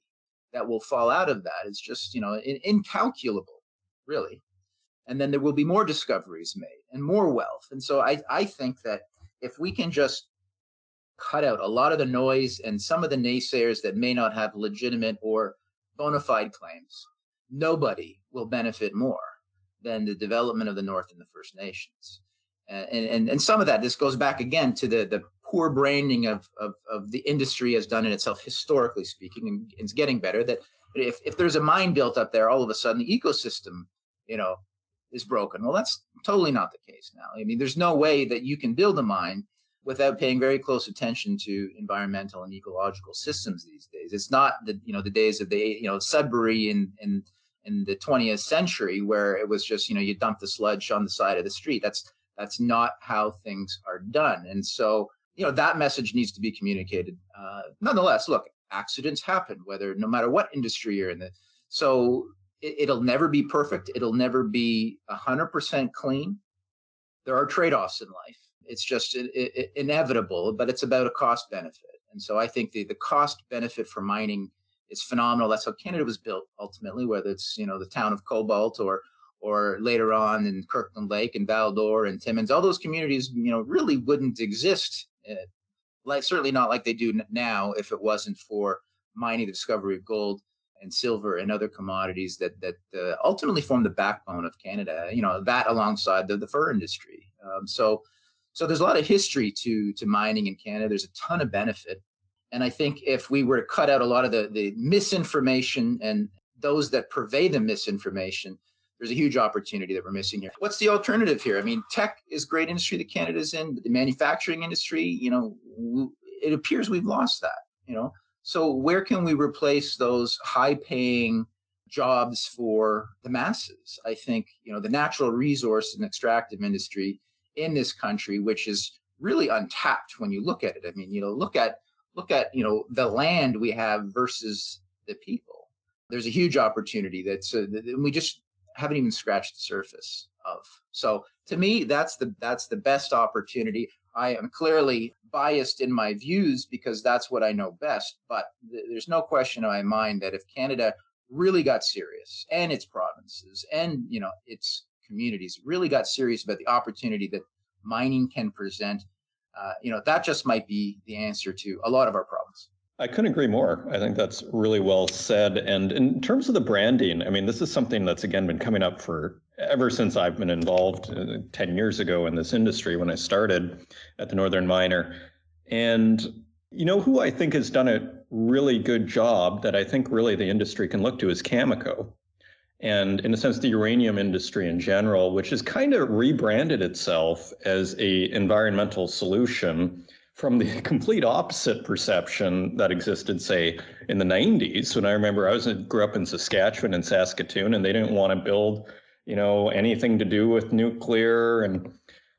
that will fall out of that is just you know in, incalculable, really. And then there will be more discoveries made and more wealth. And so I I think that if we can just cut out a lot of the noise and some of the naysayers that may not have legitimate or bona fide claims, nobody will benefit more than the development of the North and the First Nations. And, and, and some of that, this goes back again to the, the poor branding of, of, of the industry has done in itself, historically speaking, and it's getting better. That if, if there's a mine built up there, all of a sudden the ecosystem, you know, is broken. Well, that's totally not the case now. I mean, there's no way that you can build a mine without paying very close attention to environmental and ecological systems these days. It's not the you know the days of the you know Sudbury and and in the 20th century where it was just you know you dump the sludge on the side of the street that's that's not how things are done and so you know that message needs to be communicated uh, nonetheless look accidents happen whether no matter what industry you're in the so it, will never be perfect. It'll never be 100% clean. There are trade-offs in life. It's just it, it, inevitable but it's about a cost benefit. And so i think the, the cost benefit for mining is phenomenal. That's how Canada was built ultimately, whether it's you know the town of Cobalt or or later on in Kirkland Lake and Val-d'Or and Timmins. All those communities, you know, really wouldn't exist, uh, like certainly not like they do now if it wasn't for mining, the discovery of gold and silver and other commodities that that uh, ultimately form the backbone of Canada. You know, that alongside the, the fur industry. Um, so so there's a lot of history to to mining in Canada. There's a ton of benefit and I think if we were to cut out a lot of the, the misinformation and those that purvey the misinformation, there's a huge opportunity that we're missing here. What's the alternative here? I mean, tech is great industry that Canada's in, but the manufacturing industry, you know, it appears we've lost that, you know. So where can we replace those high paying jobs for the masses? I think, you know, the natural resource and extractive industry in this country, which is really untapped when you look at it. I mean, you know, look at look at you know the land we have versus the people there's a huge opportunity that's uh, that we just haven't even scratched the surface of so to me that's the that's the best opportunity I am clearly biased in my views because that's what I know best. But th- there's no question in my mind that if Canada really got serious and its provinces and you know its communities really got serious about the opportunity that mining can present, uh, you know that just might be the answer to a lot of our problems. I couldn't agree more. I think that's really well said. And in terms of the branding, I mean, this is something that's again been coming up for ever since I've been involved uh, 10 years ago in this industry when I started at the Northern Miner. And you know who I think has done a really good job that I think really the industry can look to is Cameco. And in a sense, the uranium industry in general, which has kind of rebranded itself as a environmental solution from the [laughs] complete opposite perception that existed, say, in the 90s. When I remember I was grew up in Saskatchewan and Saskatoon, and they didn't want to build, you know, anything to do with nuclear. And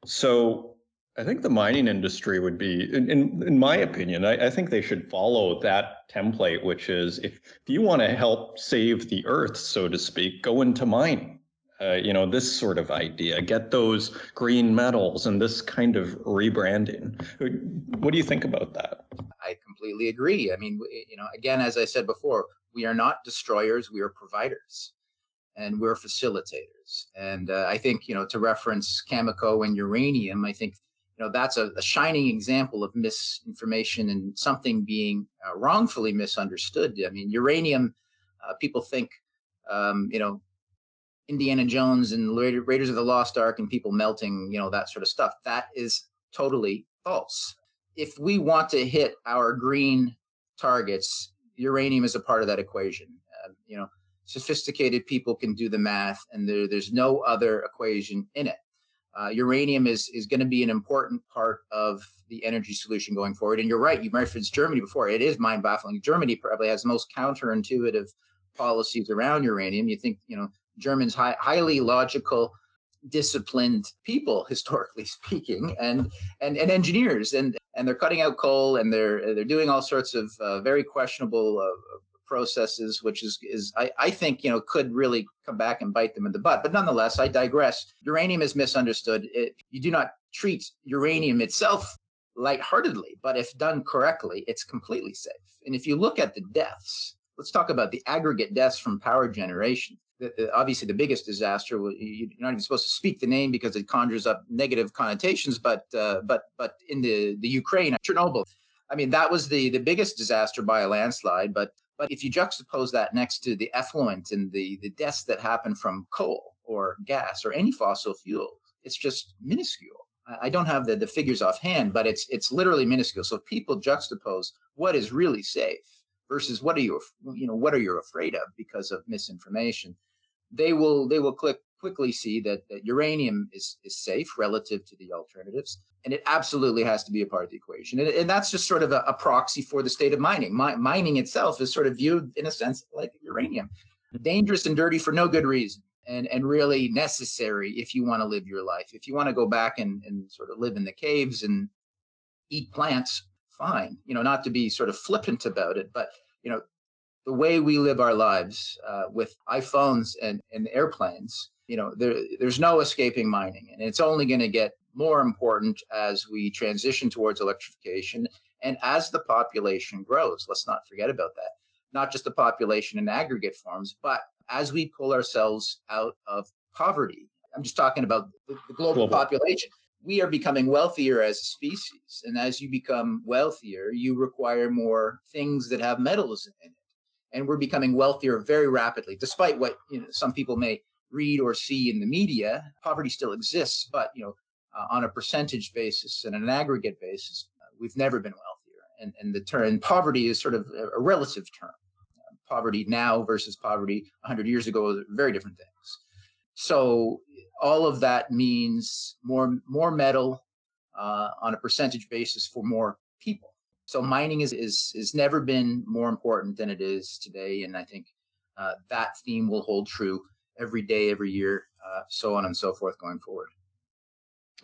so I think the mining industry would be, in, in, my opinion, I, I, think they should follow that template, which is if, if you want to help save the earth, so to speak, go into mining. Uh, you know, this sort of idea, get those green metals and this kind of rebranding. What do you think about that? I completely agree. I mean, you know, again, as I said before, we are not destroyers, we are providers and we're facilitators. And uh, I think, you know, to reference Cameco and uranium, I think you know that's a, a, shining example of misinformation and something being uh, wrongfully misunderstood. I mean uranium uh, people think um, you know indiana jones and raiders of the lost ark and people melting you know that sort of stuff. That is totally false. If we want to hit our green targets uranium is a part of that equation. Uh, you know sophisticated people can do the math and there, there's no other equation in it uh, uranium is is going to be an important part of the energy solution going forward. And you're right, you referenced Germany before. It is mind baffling. Germany probably has the most counterintuitive policies around uranium. You think, you know, Germans high, highly logical, disciplined people, [laughs] historically speaking, and and and engineers, and and they're cutting out coal, and they're they're doing all sorts of uh, very questionable uh, processes, which is is I, I think you know could really come back and bite them in the butt. But nonetheless, I digress. Uranium is misunderstood. It, you do not treat uranium itself lightheartedly, but if done correctly, it's completely safe. And if you look at the deaths, let's talk about the aggregate deaths from power generation. The, the, obviously, the biggest disaster. You're not even supposed to speak the name because it conjures up negative connotations. But uh, but but in the the Ukraine, Chernobyl, I mean, that was the the biggest disaster by a landslide. But but if you juxtapose that next to the effluent and the, the deaths that happen from coal or gas or any fossil fuel, it's just minuscule. I don't have the, the figures offhand, but it's it's literally minuscule. So people juxtapose what is really safe versus what are you you know what are you afraid of because of misinformation. They will they will click quickly see that, that uranium is, is safe relative to the alternatives. And it absolutely has to be a part of the equation. And, and that's just sort of a, a, proxy for the state of mining. Mi- mining itself is sort of viewed, in a sense, like uranium dangerous and dirty for no good reason. And, and really necessary if you want to live your life. If you want to go back and, and sort of live in the caves and eat plants, fine. You know, not to be sort of flippant about it, but you know, the way we live our lives uh, with iPhones and, and airplanes you know there, there's no escaping mining and it's only going to get more important as we transition towards electrification and as the population grows. Let's not forget about that. Not just the population in aggregate forms but as we pull ourselves out of poverty. I'm just talking about the, the global, global. population. We are becoming wealthier as a species and as you become wealthier you require more things that have metals in it. And we're becoming wealthier very rapidly despite what you know, some people may read or see in the media, poverty still exists, but you know, uh, on a percentage basis and an aggregate basis, uh, we've never been wealthier. And, and the term poverty is sort of a, a relative term. Uh, poverty now versus poverty 100 years ago are very different things. So all of that means more more metal uh, on a percentage basis for more people. So mining is is is never been more important than it is today, and I think uh, that theme will hold true every day, every year, uh, so on and so forth going forward.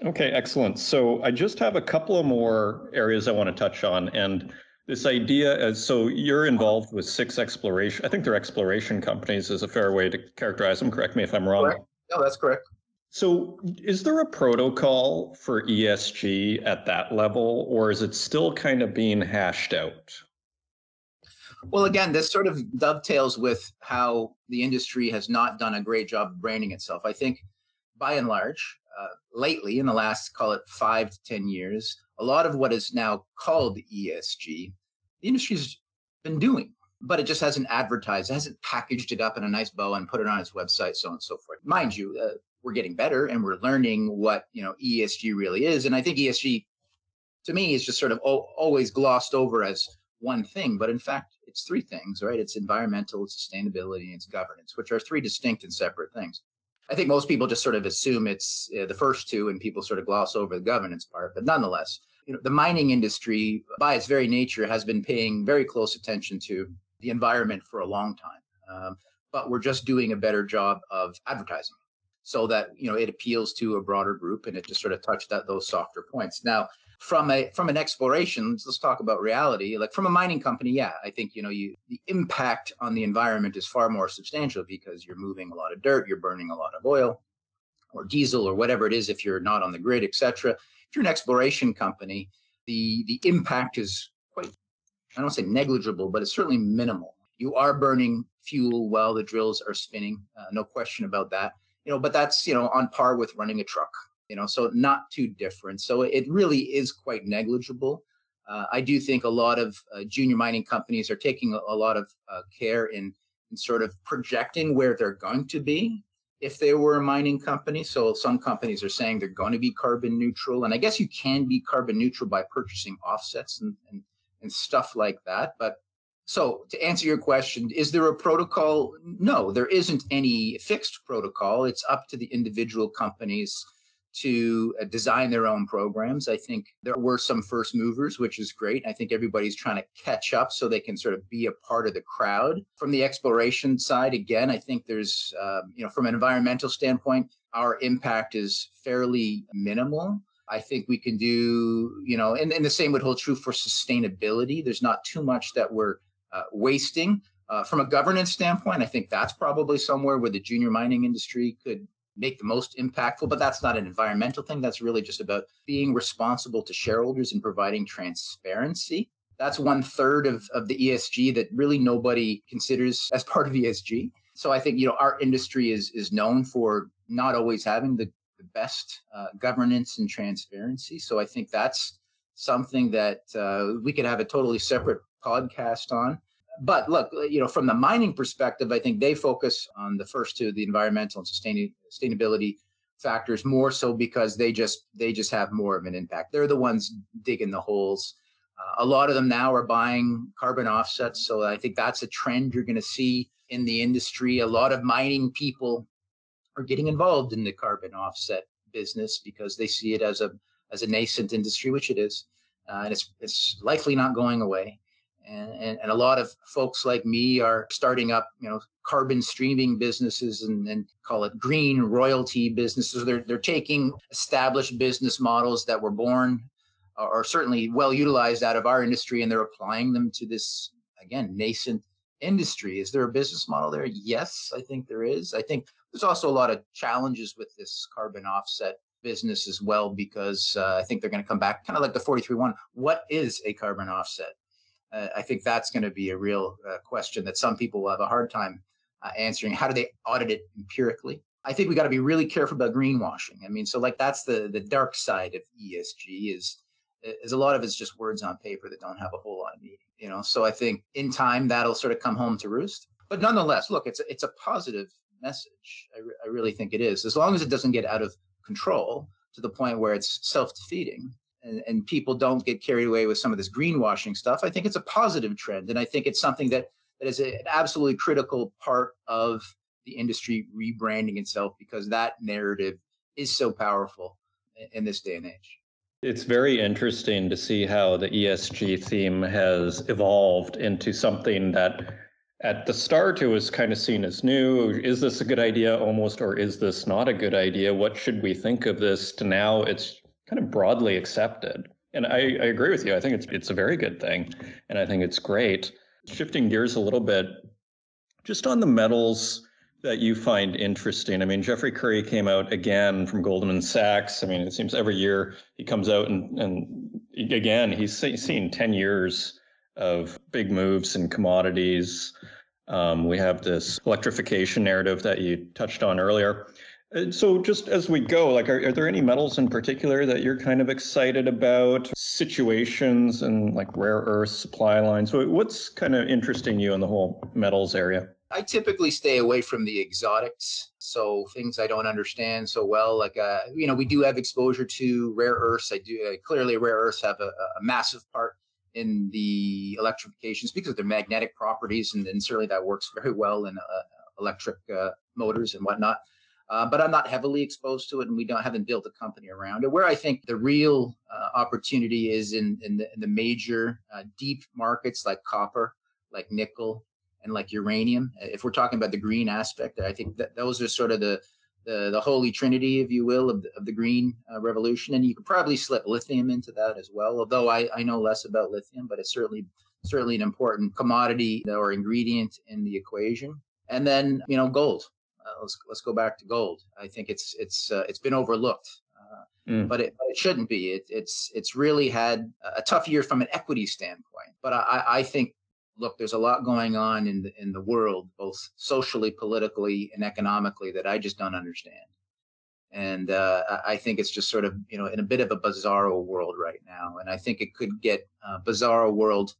Okay, excellent. So I just have a couple of more areas I want to touch on. And this idea as so you're involved with six exploration, I think they're exploration companies is a fair way to characterize them. Correct me if I'm wrong. Correct. No, that's correct. So, is there a protocol for ESG at that level, or is it still kind of being hashed out? Well, again, this sort of dovetails with how the industry has not done a great job branding itself. I think by and large, uh, lately, in the last, call it five to 10 years, a lot of what is now called ESG, the industry's been doing, but it just hasn't advertised, it hasn't packaged it up in a nice bow and put it on its website, so on and so forth. Mind you, uh, we're getting better and we're learning what you know ESG really is, and I think ESG, to me, is just sort of o- always glossed over as one thing, but in fact, it's three things, right? It's environmental, it's sustainability, and it's governance, which are three distinct and separate things. I think most people just sort of assume it's uh, the first two, and people sort of gloss over the governance part. But nonetheless, you know, the mining industry, by its very nature, has been paying very close attention to the environment for a long time. Um, but we're just doing a better job of advertising so that you know it appeals to a broader group, and it just sort of touched those softer points. Now, from a from an exploration let's talk about reality like from a mining company yeah i think you know you the impact on the environment is far more substantial because you're moving a lot of dirt you're burning a lot of oil or diesel or whatever it is if you're not on the grid etc if you're an exploration company the the impact is quite i don't say negligible but it's certainly minimal. You are burning fuel while the drills are spinning uh, no question about that. You know but that's you know on par with running a truck you know, so not too different. So it really is quite negligible. Uh, I do think a lot of uh, junior mining companies are taking a, a lot of uh, care in, in sort of projecting where they're going to be if they were a mining company. So some companies are saying they're going to be carbon neutral. And I guess you can be carbon neutral by purchasing offsets and, and, and stuff like that. But so to answer your question, is there a protocol? No, there isn't any fixed protocol. It's up to the individual companies to uh, design their own programs. I think there were some first movers, which is great. I think everybody's trying to catch up so they can sort of be a part of the crowd. From the exploration side, again, I think there's, um, you know, from an environmental standpoint, our impact is fairly minimal. I think we can do, you know, and, and the same would hold true for sustainability. There's not too much that we're uh, wasting. Uh, from a governance standpoint, I think that's probably somewhere where the junior mining industry could make the most impactful, but that's not an environmental thing. That's really just about being responsible to shareholders and providing transparency. That's one third of, of the ESG that really nobody considers as part of ESG. So I think you know our industry is is known for not always having the, the best uh, governance and transparency. So I think that's something that uh, we could have a totally separate podcast on but look, uh, you know, from the mining perspective, I think they focus on the first two, the environmental and sustainability factors more so because they just they just have more of an impact. They're the ones digging the holes. Uh, a lot of them now are buying carbon offsets, so I think that's a trend you're going to see in the industry. A lot of mining people are getting involved in the carbon offset business because they see it as a as a nascent industry, which it is, uh, and it's it's likely not going away and, and, and, a lot of folks like me are starting up you know carbon streaming businesses and, and call it green royalty businesses. They're, they're taking established business models that were born or certainly well utilized out of our industry and they're applying them to this again nascent industry. Is there a business model there? Yes i think there is. I think there's also a lot of challenges with this carbon offset business as well because uh, i think they're going to come back kind of like the 431 what is a carbon offset uh, I think that's going to be a real uh, question that some people will have a hard time uh, answering. How do they audit it empirically? I think we got to be really careful about greenwashing. I mean, so like that's the the dark side of ESG is is a lot of it's just words on paper that don't have a whole lot of meaning. You know, so I think in time that'll sort of come home to roost. But nonetheless, look, it's a, it's a positive message. I, re- I really think it is, as long as it doesn't get out of control to the point where it's self defeating and, and people don't get carried away with some of this greenwashing stuff, I think it's a positive trend. And I think it's something that, that is an absolutely critical part of the industry rebranding itself because that narrative is so powerful in this day and age. It's very interesting to see how the ESG theme has evolved into something that at the start it was kind of seen as new. Is this a good idea almost, or is this not a good idea? What should we think of this? To now it's kind of broadly accepted. And I, I agree with you. I think it's it's a very good thing, and I think it's great. Shifting gears a little bit, just on the metals, that you find interesting? I mean, Jeffrey Currie came out again from Goldman Sachs. I mean, it seems every year he comes out and, and again, he's seen 10 years of big moves in commodities. Um, we have this electrification narrative that you touched on earlier. So, just as we go, like, are, are there any metals in particular that you're kind of excited about? Situations and like rare earth supply lines. What's kind of interesting you in the whole metals area? I typically stay away from the exotics, so things I don't understand so well. Like, uh, you know, we do have exposure to rare earths. I do uh, clearly rare earths have a, a, massive part in the electrification because of their magnetic properties, and, and certainly that works very well in uh, electric uh, motors and whatnot. Uh, but I'm not heavily exposed to it, and we don't haven't built a company around it. Where I think the real uh, opportunity is in in the, in the major deep markets like copper, like nickel, and like uranium. If we're talking about the green aspect, I think that those are sort of the the, the holy trinity, if you will, of the, of the green uh, revolution. And you could probably slip lithium into that as well. Although I, I know less about lithium, but it's certainly certainly an important commodity or ingredient in the equation. And then you know gold. Uh, let's let's go back to gold. I think it's it's uh, it's been overlooked. Uh, mm. But, it, but it shouldn't be. It, it's it's really had a tough year from an equity standpoint. But I, I think look, there's a lot going on in the in the world, both socially, politically, and economically, that I just don't understand. And uh, I think it's just sort of you know in a bit of a bizarro world right now, and I think it could get uh, bizarro world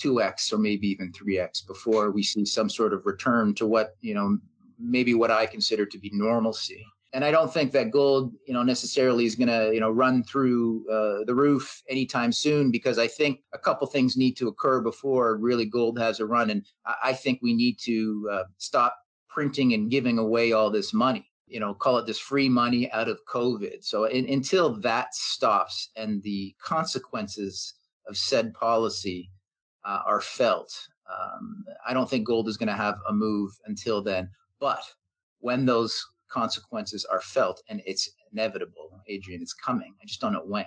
2x or maybe even 3x before we see some sort of return to what you know maybe what I consider to be normalcy and I don't think that gold, you know, necessarily is going to, you know, run through uh, the roof anytime soon because I think a couple things need to occur before really gold has a run, and I, think we need to uh, stop printing and giving away all this money. You know, call it this free money out of COVID. So in, until that stops and the consequences of said policy uh, are felt, um, I don't think gold is going to have a move until then. But when those consequences are felt and it's inevitable, Adrian, it's coming. I just don't know when.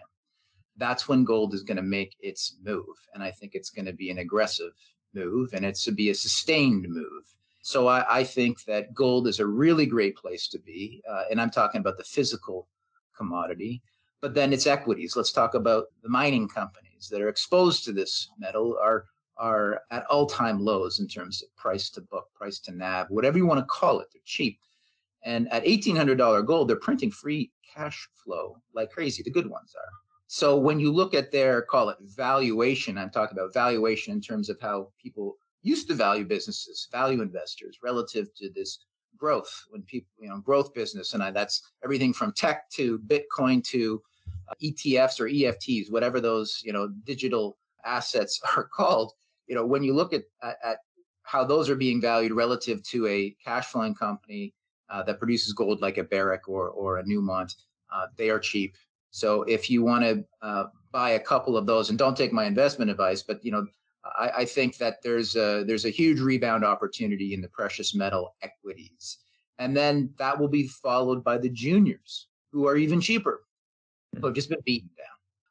That's when gold is going to make its move. And I think it's going to be an aggressive move and it's to be a sustained move. So I, I think that gold is a really great place to be. Uh, and I'm talking about the physical commodity, but then it's equities. Let's talk about the mining companies that are exposed to this metal are are at all-time lows in terms of price to book, price to NAV, whatever you want to call it. They're cheap. And at $1,800 gold, they're printing free cash flow like crazy. The good ones are. So when you look at their, call it valuation, I'm talking about valuation in terms of how people used to value businesses, value investors relative to this growth when people, you know, growth business. And I, that's everything from tech to Bitcoin to uh, ETFs or EFTs, whatever those, you know, digital assets [laughs] are called. You know, when you look at, at, at how those are being valued relative to a cash flowing company uh, that produces gold like a Barrick or, or a Newmont, uh, they are cheap. So if you want to uh, buy a couple of those, and don't take my investment advice, but you know, I, I, think that there's a there's a huge rebound opportunity in the precious metal equities, and then that will be followed by the juniors who are even cheaper, who have just been beaten down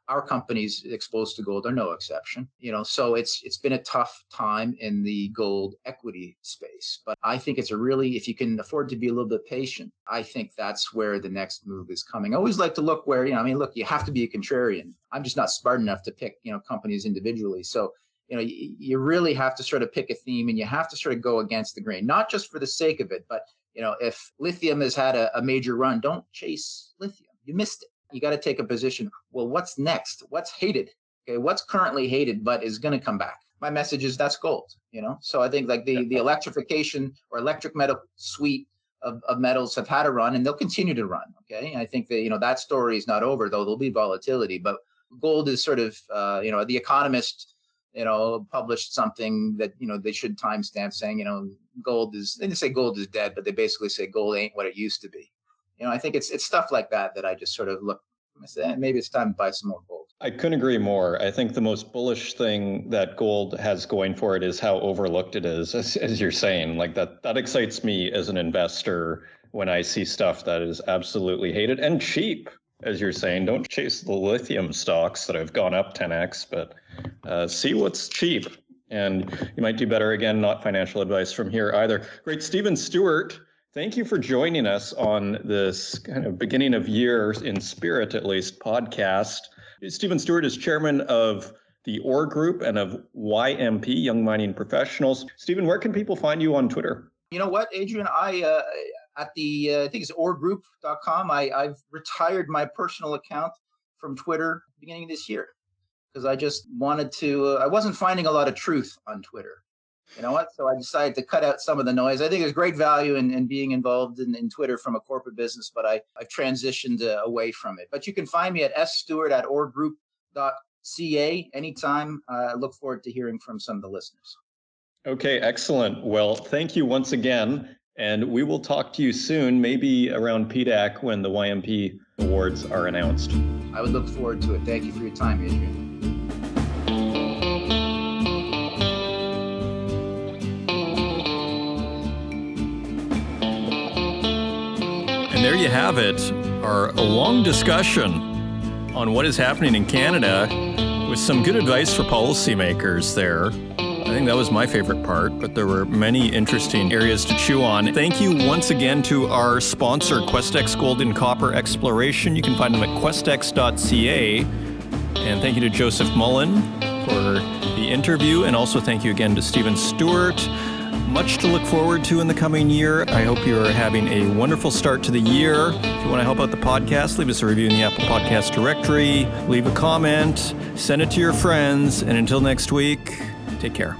our companies exposed to gold are no exception you know so it's it's been a tough time in the gold equity space but i think it's a really if you can afford to be a little bit patient i think that's where the next move is coming. I always like to look where you know i mean look you have to be a contrarian. I'm just not smart enough to pick you know companies individually so you know you, you really have to sort of pick a theme and you have to sort of go against the grain not just for the sake of it but you know if lithium has had a, a major run don't chase lithium. You missed it you got to take a position. Well, what's next? What's hated? Okay, what's currently hated but is going to come back? My message is that's gold. You know, so I think like the the electrification or electric metal suite of, of metals have had a run and they'll continue to run. Okay, I think that you know that story is not over though. There'll be volatility, but gold is sort of uh, you know the Economist you know published something that you know they should timestamp saying you know gold is they didn't say gold is dead, but they basically say gold ain't what it used to be you know, I think it's it's stuff like that that I just sort of look. Say eh, maybe it's time to buy some more gold. I couldn't agree more. I think the most bullish thing that gold has going for it is how overlooked it is, as, as you're saying. Like that that excites me as an investor when I see stuff that is absolutely hated and cheap. As you're saying, don't chase the lithium stocks that have gone up 10x, but uh, see what's cheap. And you might do better. Again, not financial advice from here either. Great. Stephen Stewart Thank you for joining us on this kind of beginning of year, in spirit at least, podcast. Stephen Stewart is chairman of the OR Group and of YMP, Young Mining Professionals. Stephen, where can people find you on Twitter? You know what, Adrian? I uh, at the uh, I think it's orgroup.com. I I've retired my personal account from Twitter beginning of this year because I just wanted to. Uh, I wasn't finding a lot of truth on Twitter. You know what? So I decided to cut out some of the noise. I think there's great value in, in being involved in, in Twitter from a corporate business, but I, I've transitioned uh, away from it. But you can find me at sstewart at orgroup.ca anytime. Uh, I look forward to hearing from some of the listeners. Okay, excellent. Well, thank you once again. And we will talk to you soon, maybe around PDAC when the YMP awards are announced. I would look forward to it. Thank you for your time, Adrian. You have it, our a long discussion on what is happening in Canada with some good advice for policymakers there. I think that was my favorite part, but there were many interesting areas to chew on. Thank you once again to our sponsor, QuestEx Gold and Copper Exploration. You can find them at questex.ca. And thank you to Joseph Mullin for the interview, and also thank you again to Stephen Stewart. Much to look forward to in the coming year. I hope you are having a wonderful start to the year. If you want to help out the podcast, leave us a review in the Apple Podcast directory, leave a comment, send it to your friends, and until next week, take care.